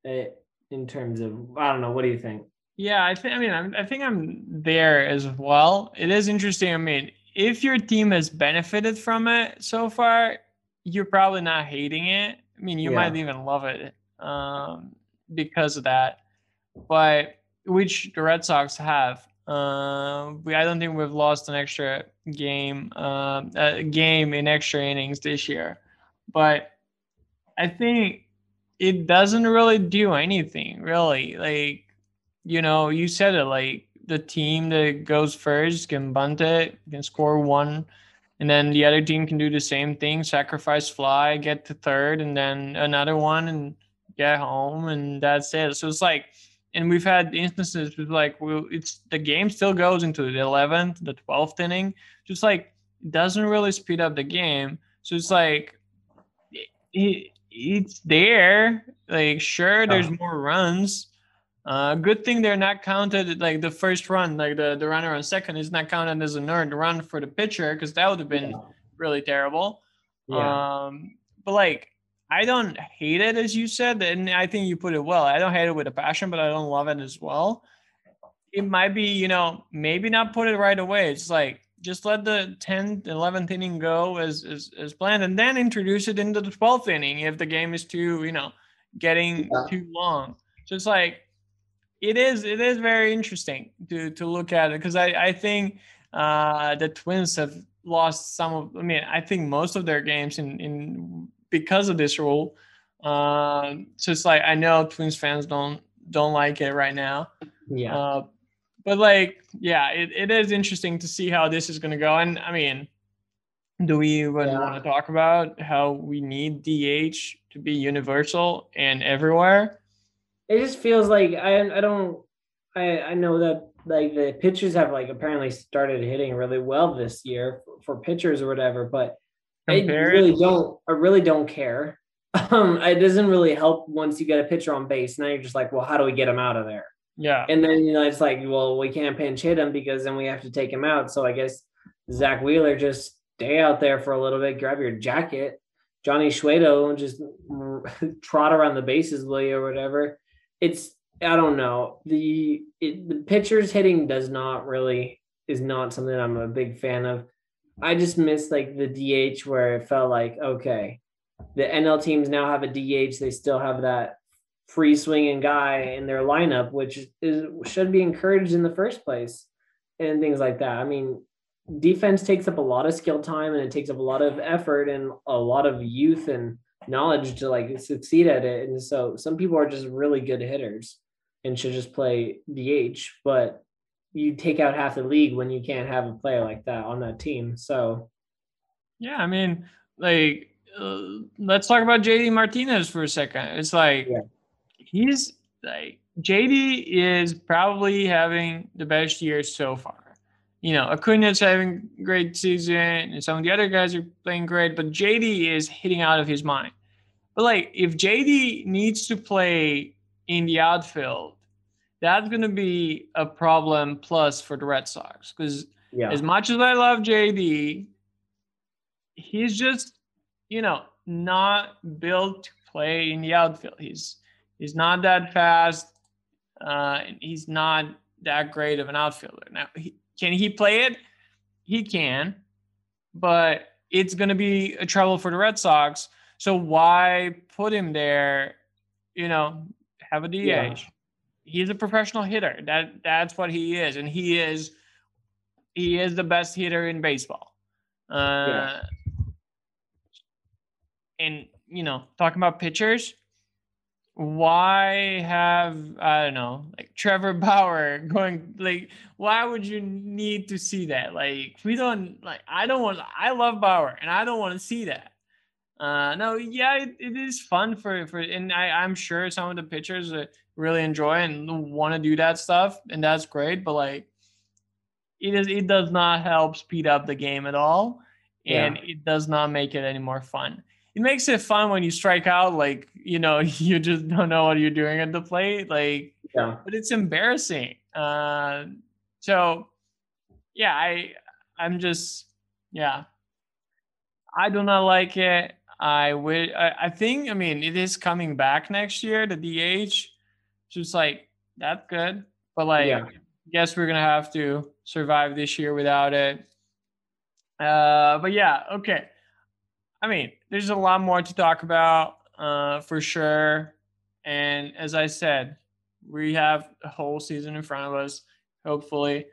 It, in terms of I don't know. What do you think? Yeah, I think. I mean, I'm, I think I'm there as well. It is interesting. I mean, if your team has benefited from it so far, you're probably not hating it. I mean, you yeah. might even love it um, because of that. But which the Red Sox have. Uh, we I don't think we've lost an extra game, uh, a game in extra innings this year. But I think it doesn't really do anything really. Like you know, you said it like the team that goes first can bunt it, can score one, and then the other team can do the same thing, sacrifice fly, get to third, and then another one and get home, and that's it. So it's like, and we've had instances with like, well, it's the game still goes into the 11th, the 12th inning, just like doesn't really speed up the game. So it's like, it, it's there. Like, sure, there's more runs uh, good thing they're not counted like the first run, like the, the runner on second is not counted as an earned run for the pitcher because that would have been yeah. really terrible. Yeah. Um, but like I don't hate it as you said, and I think you put it well. I don't hate it with a passion, but I don't love it as well. It might be, you know, maybe not put it right away. It's like just let the 10th, 11th inning go as, as, as planned, and then introduce it into the 12th inning if the game is too, you know, getting yeah. too long. So it's like it is it is very interesting to to look at it because I I think uh, the Twins have lost some of. I mean, I think most of their games in in because of this rule. Uh, so it's like I know Twins fans don't don't like it right now. Yeah. Uh, but like, yeah, it, it is interesting to see how this is going to go. And I mean, do we even yeah. want to talk about how we need DH to be universal and everywhere? it just feels like I I don't I I know that like the pitchers have like apparently started hitting really well this year for, for pitchers or whatever, but Compared. I really don't I really don't care. Um, it doesn't really help once you get a pitcher on base. Now you're just like, well, how do we get him out of there? Yeah. And then you know it's like, well, we can't pinch hit him because then we have to take him out. So I guess Zack Wheeler just stay out there for a little bit, grab your jacket. Johnny Cueto just trot around the bases, will you, or whatever. It's I don't know the it, the pitchers hitting does not really is not something I'm a big fan of. I just miss like the DH where it felt like okay, the NL teams now have a DH. They still have that free swinging guy in their lineup, which is should be encouraged in the first place, and things like that. I mean, defense takes up a lot of skill time and it takes up a lot of effort and a lot of youth and knowledge to like succeed at it. And so some people are just really good hitters and should just play DH, but you take out half the league when you can't have a player like that on that team. So, yeah, I mean, like, uh, let's talk about JD Martinez for a second. It's like yeah. He's like JD is probably having the best year so far. You know, Acuna's having great season, and some of the other guys are playing great, but JD is hitting out of his mind. But like, if JD needs to play in the outfield, that's going to be a problem plus for the Red Sox because yeah. as much as I love JD, he's just you know not built to play in the outfield. He's he's not that fast. Uh, he's not that great of an outfielder. Now, he, can he play it? He can, but it's going to be a trouble for the Red Sox. So why put him there? You know, have a DH. Yeah he's a professional hitter. That that's what he is, and he is he is the best hitter in baseball. Uh, yeah. And you know, talking about pitchers, why have I don't know, like Trevor Bauer going like why would you need to see that? Like we don't like I don't want I love Bauer and I don't want to see that. Uh no, yeah, it, it is fun for for and I, I'm sure some of the pitchers really enjoy and want to do that stuff, and that's great. But like, it is it does not help speed up the game at all, and yeah. it does not make it any more fun. It makes it fun when you strike out, like you know, you just don't know what you're doing at the plate, like. Yeah. But it's embarrassing. Uh, so, yeah, I I'm just yeah. I do not like it. I would. I, I think. I mean, it is coming back next year. The DH just like that's good, but like yeah. guess we're gonna have to survive this year without it. Uh, but yeah, okay. I mean, there's a lot more to talk about uh, for sure. And as I said, we have a whole season in front of us, hopefully.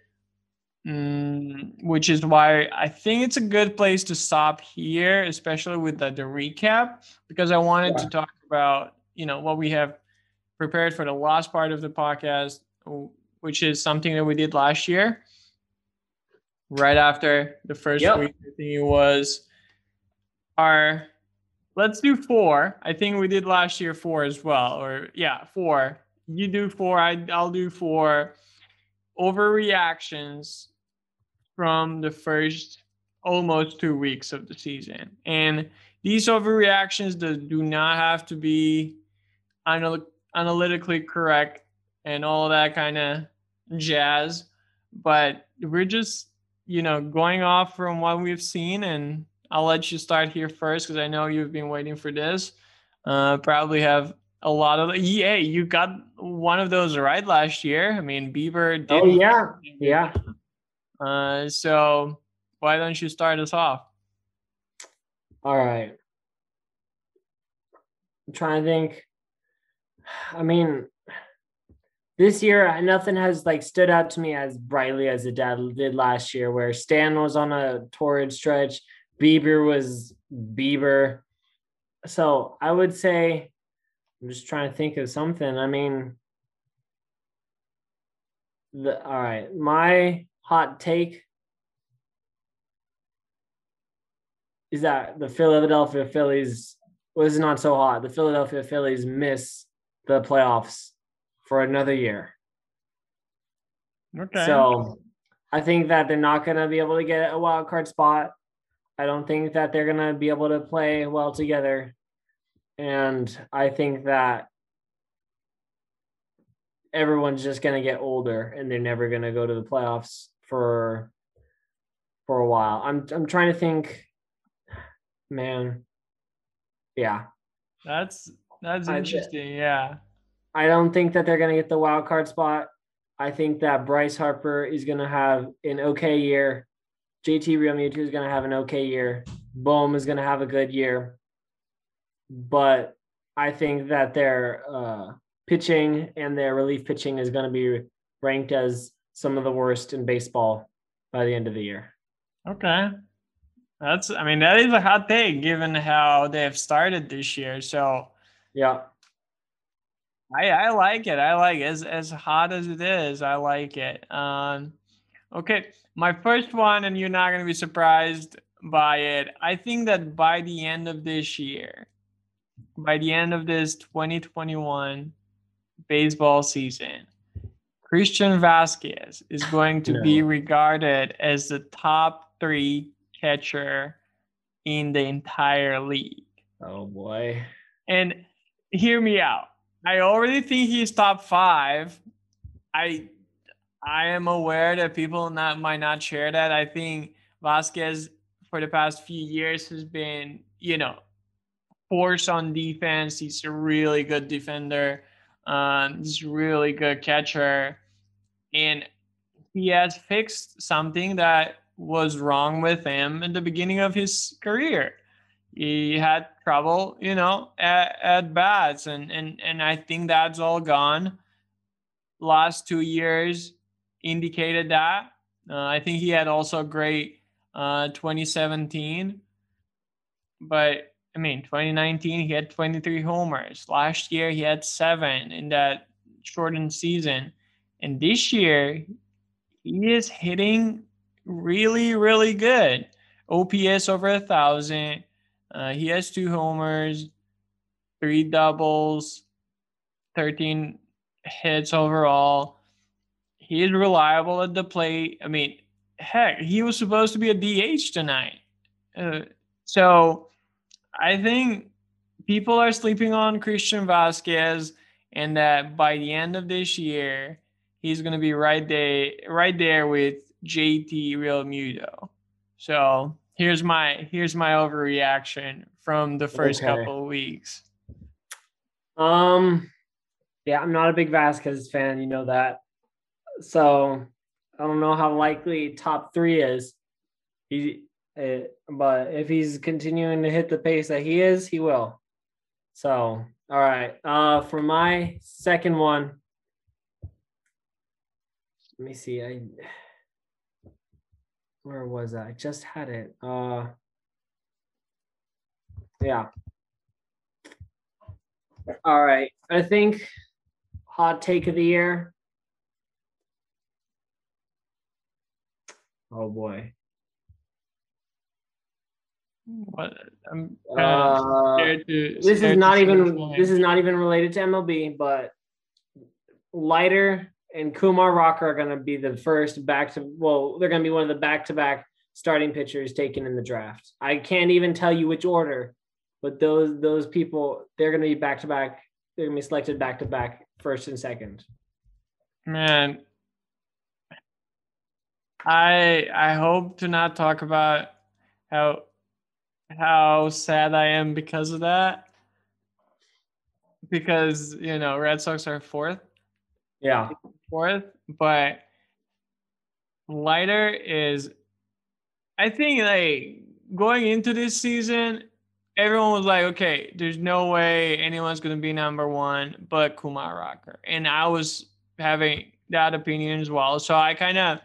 Mm, which is why I think it's a good place to stop here, especially with the, the recap, because I wanted yeah. to talk about you know what we have prepared for the last part of the podcast, which is something that we did last year. Right after the first yep. week, I think it was our. Let's do four. I think we did last year four as well, or yeah, four. You do four. I I'll do four. Overreactions from the first almost two weeks of the season, and these overreactions do not have to be know analytically correct and all that kind of jazz. But we're just, you know, going off from what we've seen. And I'll let you start here first because I know you've been waiting for this. Uh, probably have a lot of yeah you got one of those right last year. I mean bieber did oh yeah. Yeah. Uh so why don't you start us off? All right. I'm trying to think. I mean, this year nothing has like stood out to me as brightly as it did last year, where Stan was on a torrid stretch, Bieber was Bieber. So I would say, I'm just trying to think of something. I mean, the all right, my hot take is that the Philadelphia Phillies was not so hot. The Philadelphia Phillies miss the playoffs for another year. Okay. So I think that they're not going to be able to get a wild card spot. I don't think that they're going to be able to play well together. And I think that everyone's just gonna get older and they're never gonna go to the playoffs for for a while. I'm I'm trying to think, man. Yeah, That's that's I- interesting. Yeah. I don't think that they're gonna get the wild card spot. I think that Bryce Harper is gonna have an okay year. JT Realmuto is gonna have an okay year. Bohm is gonna have a good year. But I think that their uh, pitching and their relief pitching is gonna be ranked as some of the worst in baseball by the end of the year. Okay. That's I mean that is a hot take given how they have started this year. So Yeah. I I like it. I like it. as as hot as it is. I like it. Um, okay, my first one, and you're not gonna be surprised by it. I think that by the end of this year, by the end of this 2021 baseball season, Christian Vazquez is going to be regarded as the top three catcher in the entire league. Oh boy. And hear me out. I already think he's top five. I I am aware that people not might not share that. I think Vazquez for the past few years has been, you know, force on defense. He's a really good defender. Um, he's really good catcher. And he has fixed something that was wrong with him in the beginning of his career he had trouble, you know, at, at bats, and and and I think that's all gone. Last two years indicated that. Uh, I think he had also a great uh, 2017, but I mean 2019 he had 23 homers. Last year he had seven in that shortened season, and this year he is hitting really really good. OPS over a thousand. Uh, he has two homers, three doubles, 13 hits overall. He is reliable at the plate. I mean, heck, he was supposed to be a DH tonight. Uh, so I think people are sleeping on Christian Vazquez, and that by the end of this year, he's going to be right there, right there with JT Realmuto. So here's my here's my overreaction from the first Okay. couple of weeks. Um, yeah, I'm not a big Vazquez fan. You know that. So I don't know how likely top three is. He, uh, but if he's continuing to hit the pace that he is, he will. So all right. Uh, for my second one, let me see. I where was I? I just had it. Uh, yeah. All right. I think hot take of the year. Oh boy. What I'm Uh, to. this is not even which this is not even related to MLB, but Leiter and Kumar Rocker are going to be the first back to well, they're going to be one of the back to back starting pitchers taken in the draft. I can't even tell you which order, but those those people they're going to be back to back. They're going to be selected back to back, first and second. Man, I I hope to not talk about how how sad I am because of that. Because you know, Red Sox are fourth, Yeah. fourth, but Leiter is I think like going into this season, everyone was like, okay, there's no way anyone's gonna be number one but Kumar Rocker. And I was having that opinion as well. So I kind of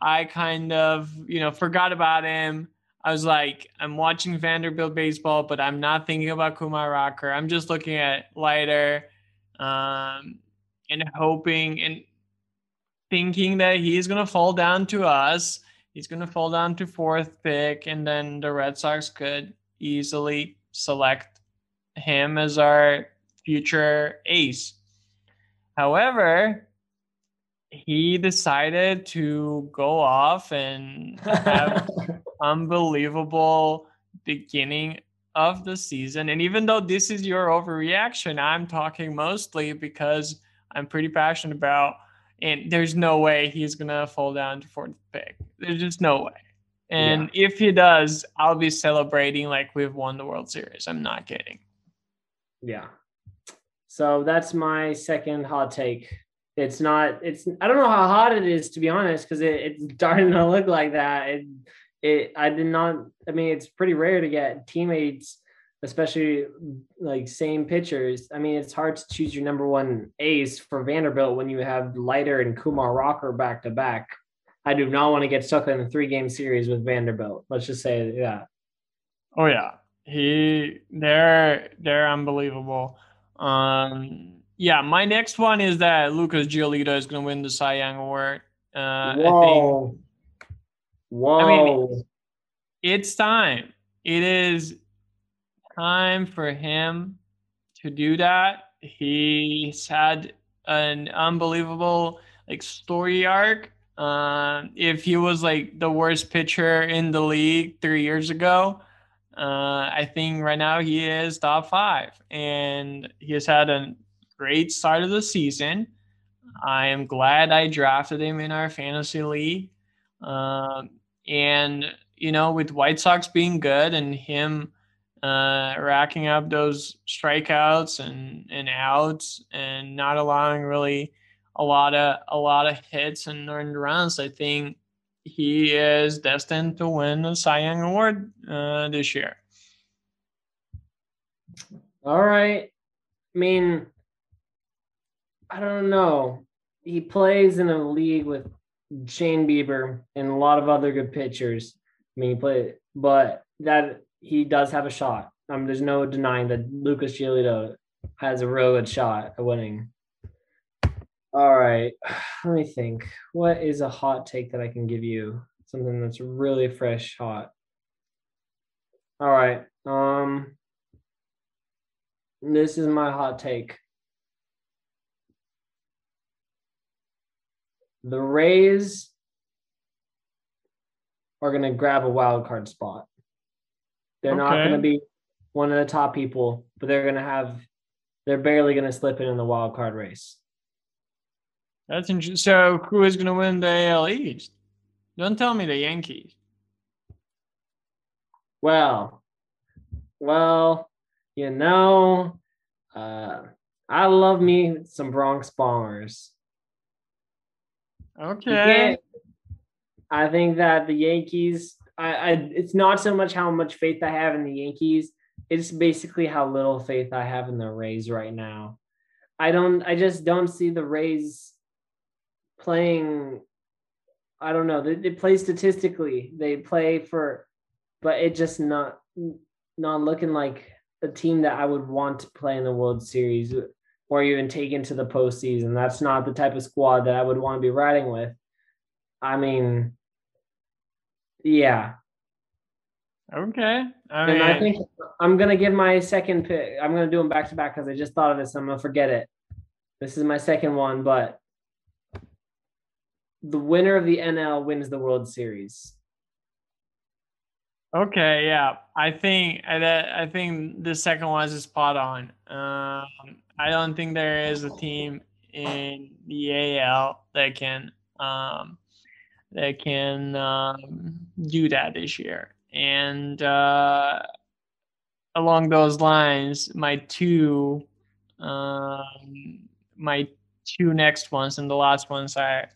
I kind of, you know, forgot about him. I was like, I'm watching Vanderbilt baseball, but I'm not thinking about Kumar Rocker. I'm just looking at Leiter um, and hoping and thinking that he's going to fall down to us. He's going to fall down to fourth pick, and then the Red Sox could easily select him as our future ace. However, he decided to go off and have unbelievable beginning of the season. And even though this is your overreaction, I'm talking mostly because I'm pretty passionate about. And there's no way he's gonna fall down to fourth pick. There's just no way. And yeah. if he does, I'll be celebrating like we've won the World Series. I'm not kidding. Yeah. So that's my second hot take. It's not. It's. I don't know how hot it is to be honest, because it, it's starting to look like that. It, it. I did not. I mean, it's pretty rare to get teammates especially like same pitchers. I mean, it's hard to choose your number one ace for Vanderbilt when you have Leiter and Kumar Rocker back to back. I do not want to get stuck in a three game series with Vanderbilt. Let's just say that. Oh yeah, he they're they're unbelievable. Um, yeah, my next one is that Lucas Giolito is going to win the Cy Young Award. Uh, Whoa. I think, Whoa. I mean, it's time. It is time for him to do that. He's had an unbelievable like story arc. Uh, if he was like the worst pitcher in the league three years ago, uh, I think right now he is top five, and he has had a great start of the season. I am glad I drafted him in our fantasy league, um, and you know, with White Sox being good and him uh, racking up those strikeouts and, and outs and not allowing really a lot of a lot of hits and earned runs. I think he is destined to win the Cy Young Award uh, this year. All right. I mean, I don't know. He plays in a league with Shane Bieber and a lot of other good pitchers. I mean, he played, but that he does have a shot. Um, there's no denying that Lucas Giolito has a real good shot at winning. All right, let me think. What is a hot take that I can give you? Something that's really fresh, hot. All right. Um, this is my hot take. The Rays are going to grab a wild card spot. They're okay. not going to be one of the top people, but they're going to have, they're barely going to slip in in the wild card race. That's interesting. So, who is going to win the AL East? Don't tell me the Yankees. Well, well, you know, uh, I love me some Bronx Bombers. Okay. I think that the Yankees I, I it's not so much how much faith I have in the Yankees. It's basically how little faith I have in the Rays right now. I don't I just don't see the Rays playing I don't know. They, they play statistically. They play for but it just not not looking like a team that I would want to play in the World Series or even take into the postseason. That's not the type of squad that I would want to be riding with. I mean, yeah. Okay. I mean, and I think I'm gonna give my second pick. I'm gonna do them back to back because I just thought of this. I'm gonna forget it. This is my second one, but the winner of the NL wins the World Series. Okay, yeah, I think I think the second one is spot on. Um, I don't think there is a team in the AL that can um, that can um, do that this year. And uh, along those lines, my two, um, my two next ones and the last ones I,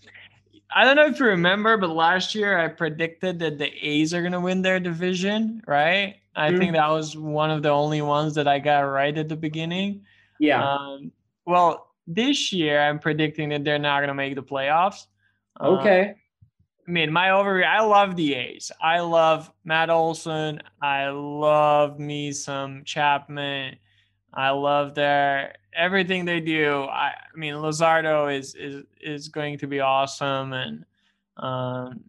I don't know if you remember, but last year I predicted that the A's are gonna win their division, right? I mm-hmm. think that was one of the only ones that I got right at the beginning. Yeah. Um, well, this year I'm predicting that they're not gonna make the playoffs. Okay. I mean, my overview, I love the A's. I love Matt Olson. I love me some Chapman. I love their everything they do. I, I mean, Luzardo is is is going to be awesome, and um,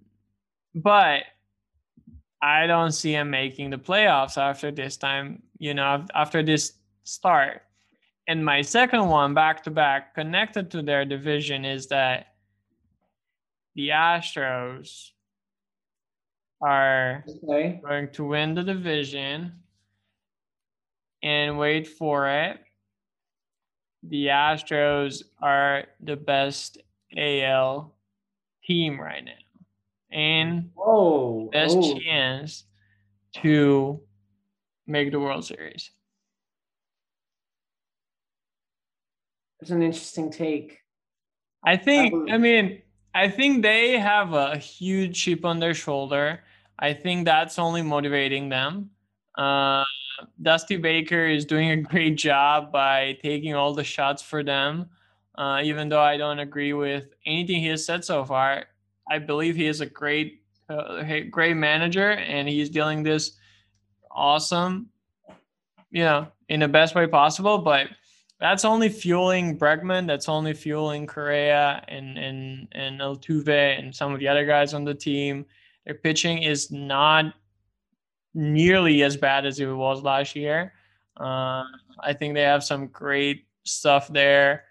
but I don't see him making the playoffs after this time. You know, after this start. And my second one, back to back, connected to their division, is that the Astros are okay. going to win the division and wait for it. the Astros are the best AL team right now and Oh, best oh. chance to make the World Series. That's an interesting take. I think, believe- I mean, I think they have a huge chip on their shoulder. I think that's only motivating them. Uh, Dusty Baker is doing a great job by taking all the shots for them. Uh, even though I don't agree with anything he has said so far, I believe he is a great, uh, great manager, and he's dealing this awesome, you know, in the best way possible. But that's only fueling Bregman. That's only fueling Correa and and and Altuve and some of the other guys on the team. Their pitching is not nearly as bad as it was last year. Uh, I think they have some great stuff there,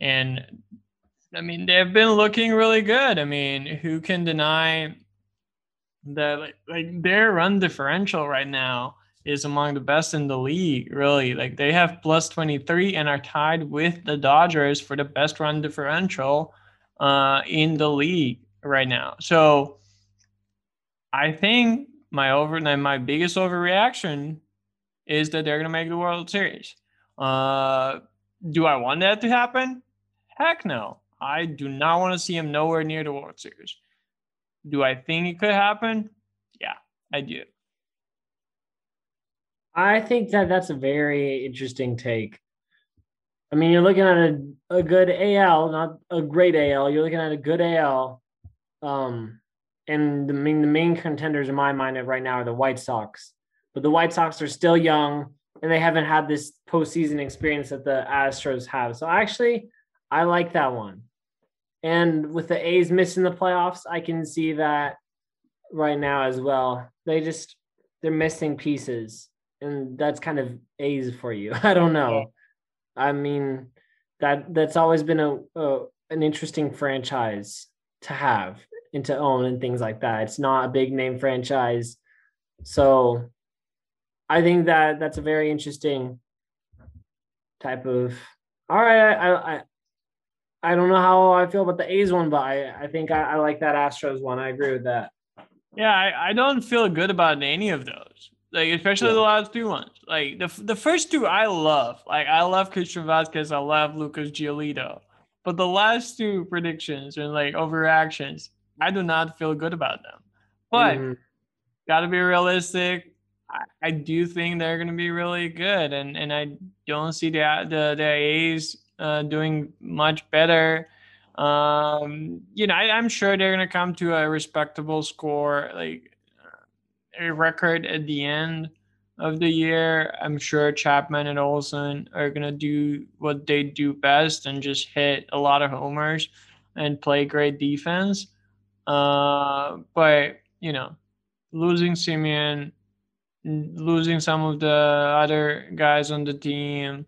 and I mean they've been looking really good. I mean, who can deny that? Like, like their run differential right now is among the best in the league, really. Like they have plus 23 and are tied with the Dodgers for the best run differential uh, in the league right now. So I think my over my biggest overreaction is that they're gonna make the World Series. Uh, do I want that to happen? Heck no. I do not want to see him nowhere near the World Series. Do I think it could happen? Yeah, I do. I think that that's a very interesting take. I mean, you're looking at a, a good AL, not a great AL. You're looking at a good AL. Um, and the main, the main contenders in my mind right now are the White Sox. But the White Sox are still young and they haven't had this postseason experience that the Astros have. So actually, I like that one. And with the A's missing the playoffs, I can see that right now as well. They just they're missing pieces and that's kind of A's for you. I don't know. I mean, that that's always been a, a an interesting franchise to have and to own and things like that. It's not a big name franchise, so I think that that's a very interesting type of. All right, I I I don't know how I feel about the A's one, but I I think I, I like that Astros one. I agree with that. Yeah, I, I don't feel good about any of those. Like especially Yeah. the last two ones. Like the the first two I love. Like I love Christian Vazquez. I love Lucas Giolito. But the last two predictions and like overreactions, I do not feel good about them. But Mhm. got to be realistic. I, I do think they're going to be really good, and and I don't see the the the A's uh, doing much better. Um, you know, I, I'm sure they're going to come to a respectable score, like a record at the end of the year. I'm sure Chapman and Olson are going to do what they do best and just hit a lot of homers and play great defense. Uh, but you know, losing Semien, losing some of the other guys on the team.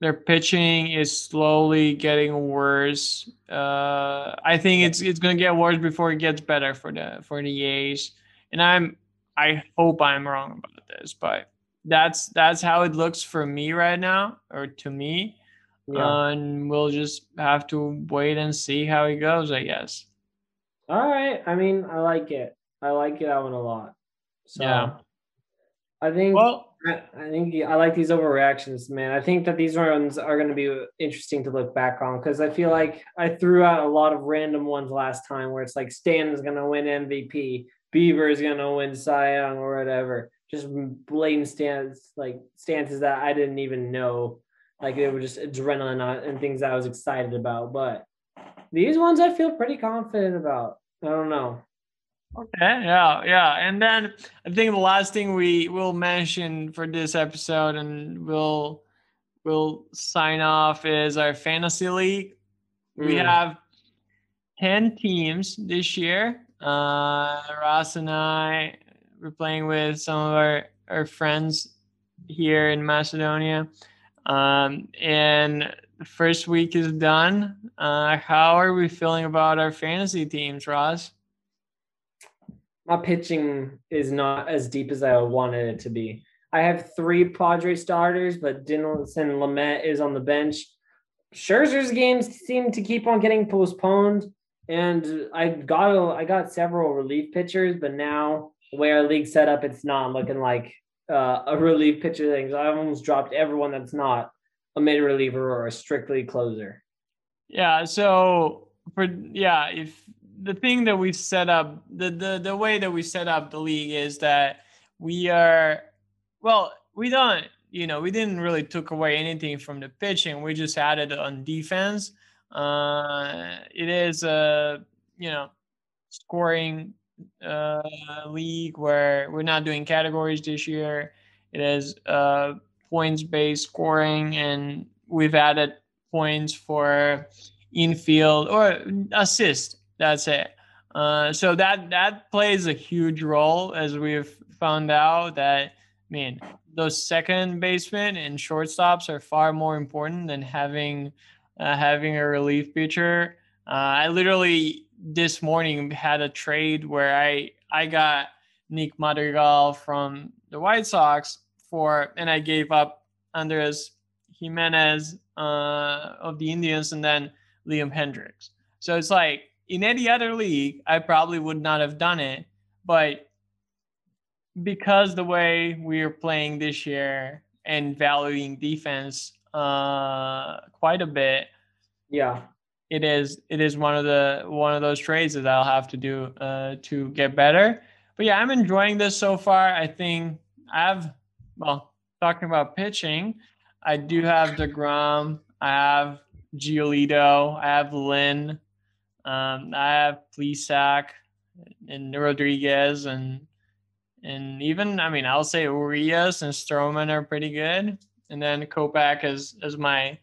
Their pitching is slowly getting worse. Uh, I think it's it's gonna get worse before it gets better for the for the A's. And I'm I hope I'm wrong about this, but that's that's how it looks for me right now, or to me. Yeah. And we'll just have to wait and see how it goes, I guess. All right. I mean, I like it. I like it that one a lot. So Yeah. I think Well, I, I think I like these overreactions, man. I think that these ones are going to be interesting to look back on because I feel like I threw out a lot of random ones last time where it's like Stan is going to win MVP, Bieber is going to win Cy Young or whatever. Just blatant stance like stances that I didn't even know. Like it was just adrenaline and things I was excited about. But these ones I feel pretty confident about. I don't know. Okay, yeah, yeah. And then I think the last thing we will mention for this episode and we'll we'll sign off is our fantasy league. We Mm. have 10 teams this year. Uh Ross and I we're playing with some of our, our friends here in Macedonia. Um and the first week is done. Uh how are we feeling about our fantasy teams, Ross? my pitching is not as deep as I wanted it to be. I have three Padre starters, but Dinelson Lamet is on the bench. Scherzer's games seem to keep on getting postponed, and I got a, I got several relief pitchers, but now the way our league set up, it's not looking like uh, a relief pitcher thing. So I almost dropped everyone that's not a mid reliever or a strictly closer. Yeah. So for yeah, if the thing that we've set up, the the the way that we set up the league is that we are well, we don't, you know, we didn't really took away anything from the pitching. We just added on defense. Uh, it is a, you know, scoring uh, league where we're not doing categories this year. It is uh, points based scoring, and we've added points for infield or assist. That's it. Uh, so that that plays a huge role as we've found out that I mean those second basemen and shortstops are far more important than having uh, having a relief pitcher. Uh, I literally this morning had a trade where I I got Nick Madrigal from the White Sox for, and I gave up Andres Gimenez uh, of the Indians and then Liam Hendriks. So it's like in any other league, I probably would not have done it, but because the way we are playing this year and valuing defense uh, quite a bit. Yeah, it is it is one of the one of those trades that I'll have to do uh, to get better. But yeah, I'm enjoying this so far. I think I've well talking about pitching. I do have deGrom. I have Giolito. I have Lynn. Um, I have Plesac and Rodriguez and and even I mean I'll say Urias and Stroman are pretty good, and then Kopech is is my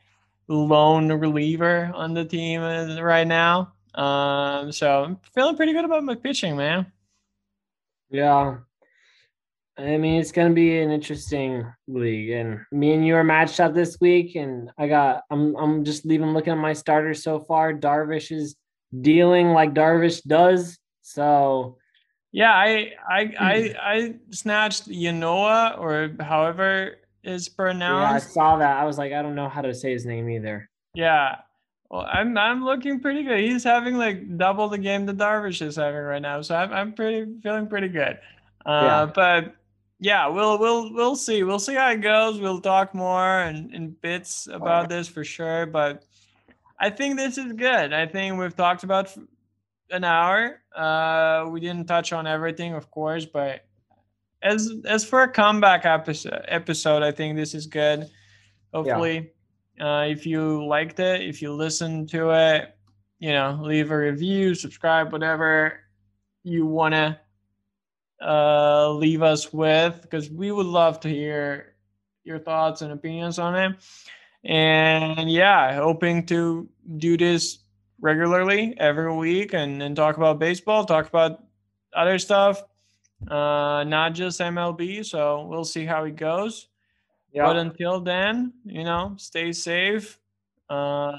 lone reliever on the team right now. Um, so I'm feeling pretty good about my pitching, man. Yeah. I mean, it's gonna be an interesting league, and me and you are matched up this week. And I got, I'm, I'm just leaving looking at my starters so far. Darvish is dealing like Darvish does, so yeah, I I I I snatched Yanoa or however is pronounced. Yeah, I saw that. I was like, I don't know how to say his name either. Yeah. Well, I'm I'm looking pretty good. He's having like double the game that Darvish is having right now, so I'm I'm pretty feeling pretty good. Uh, yeah. But yeah, we'll we'll we'll see. We'll see how it goes. We'll talk more and in bits about this for sure. But I think this is good. I think we've talked about an hour. Uh, we didn't touch on everything, of course, but as as for a comeback episode, episode I think this is good. Hopefully, yeah. uh, if you liked it, if you listened to it, you know, leave a review, subscribe, whatever you want to uh, leave us with, because we would love to hear your thoughts and opinions on it. And yeah, hoping to do this regularly every week and, and talk about baseball, talk about other stuff, uh, not just MLB. So we'll see how it goes. Yeah. But until then, you know, stay safe, uh,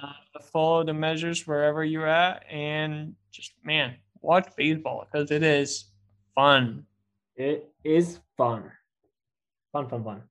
follow the measures wherever you're at, and just, man, watch baseball because it is fun. It is fun. Fun, fun, fun.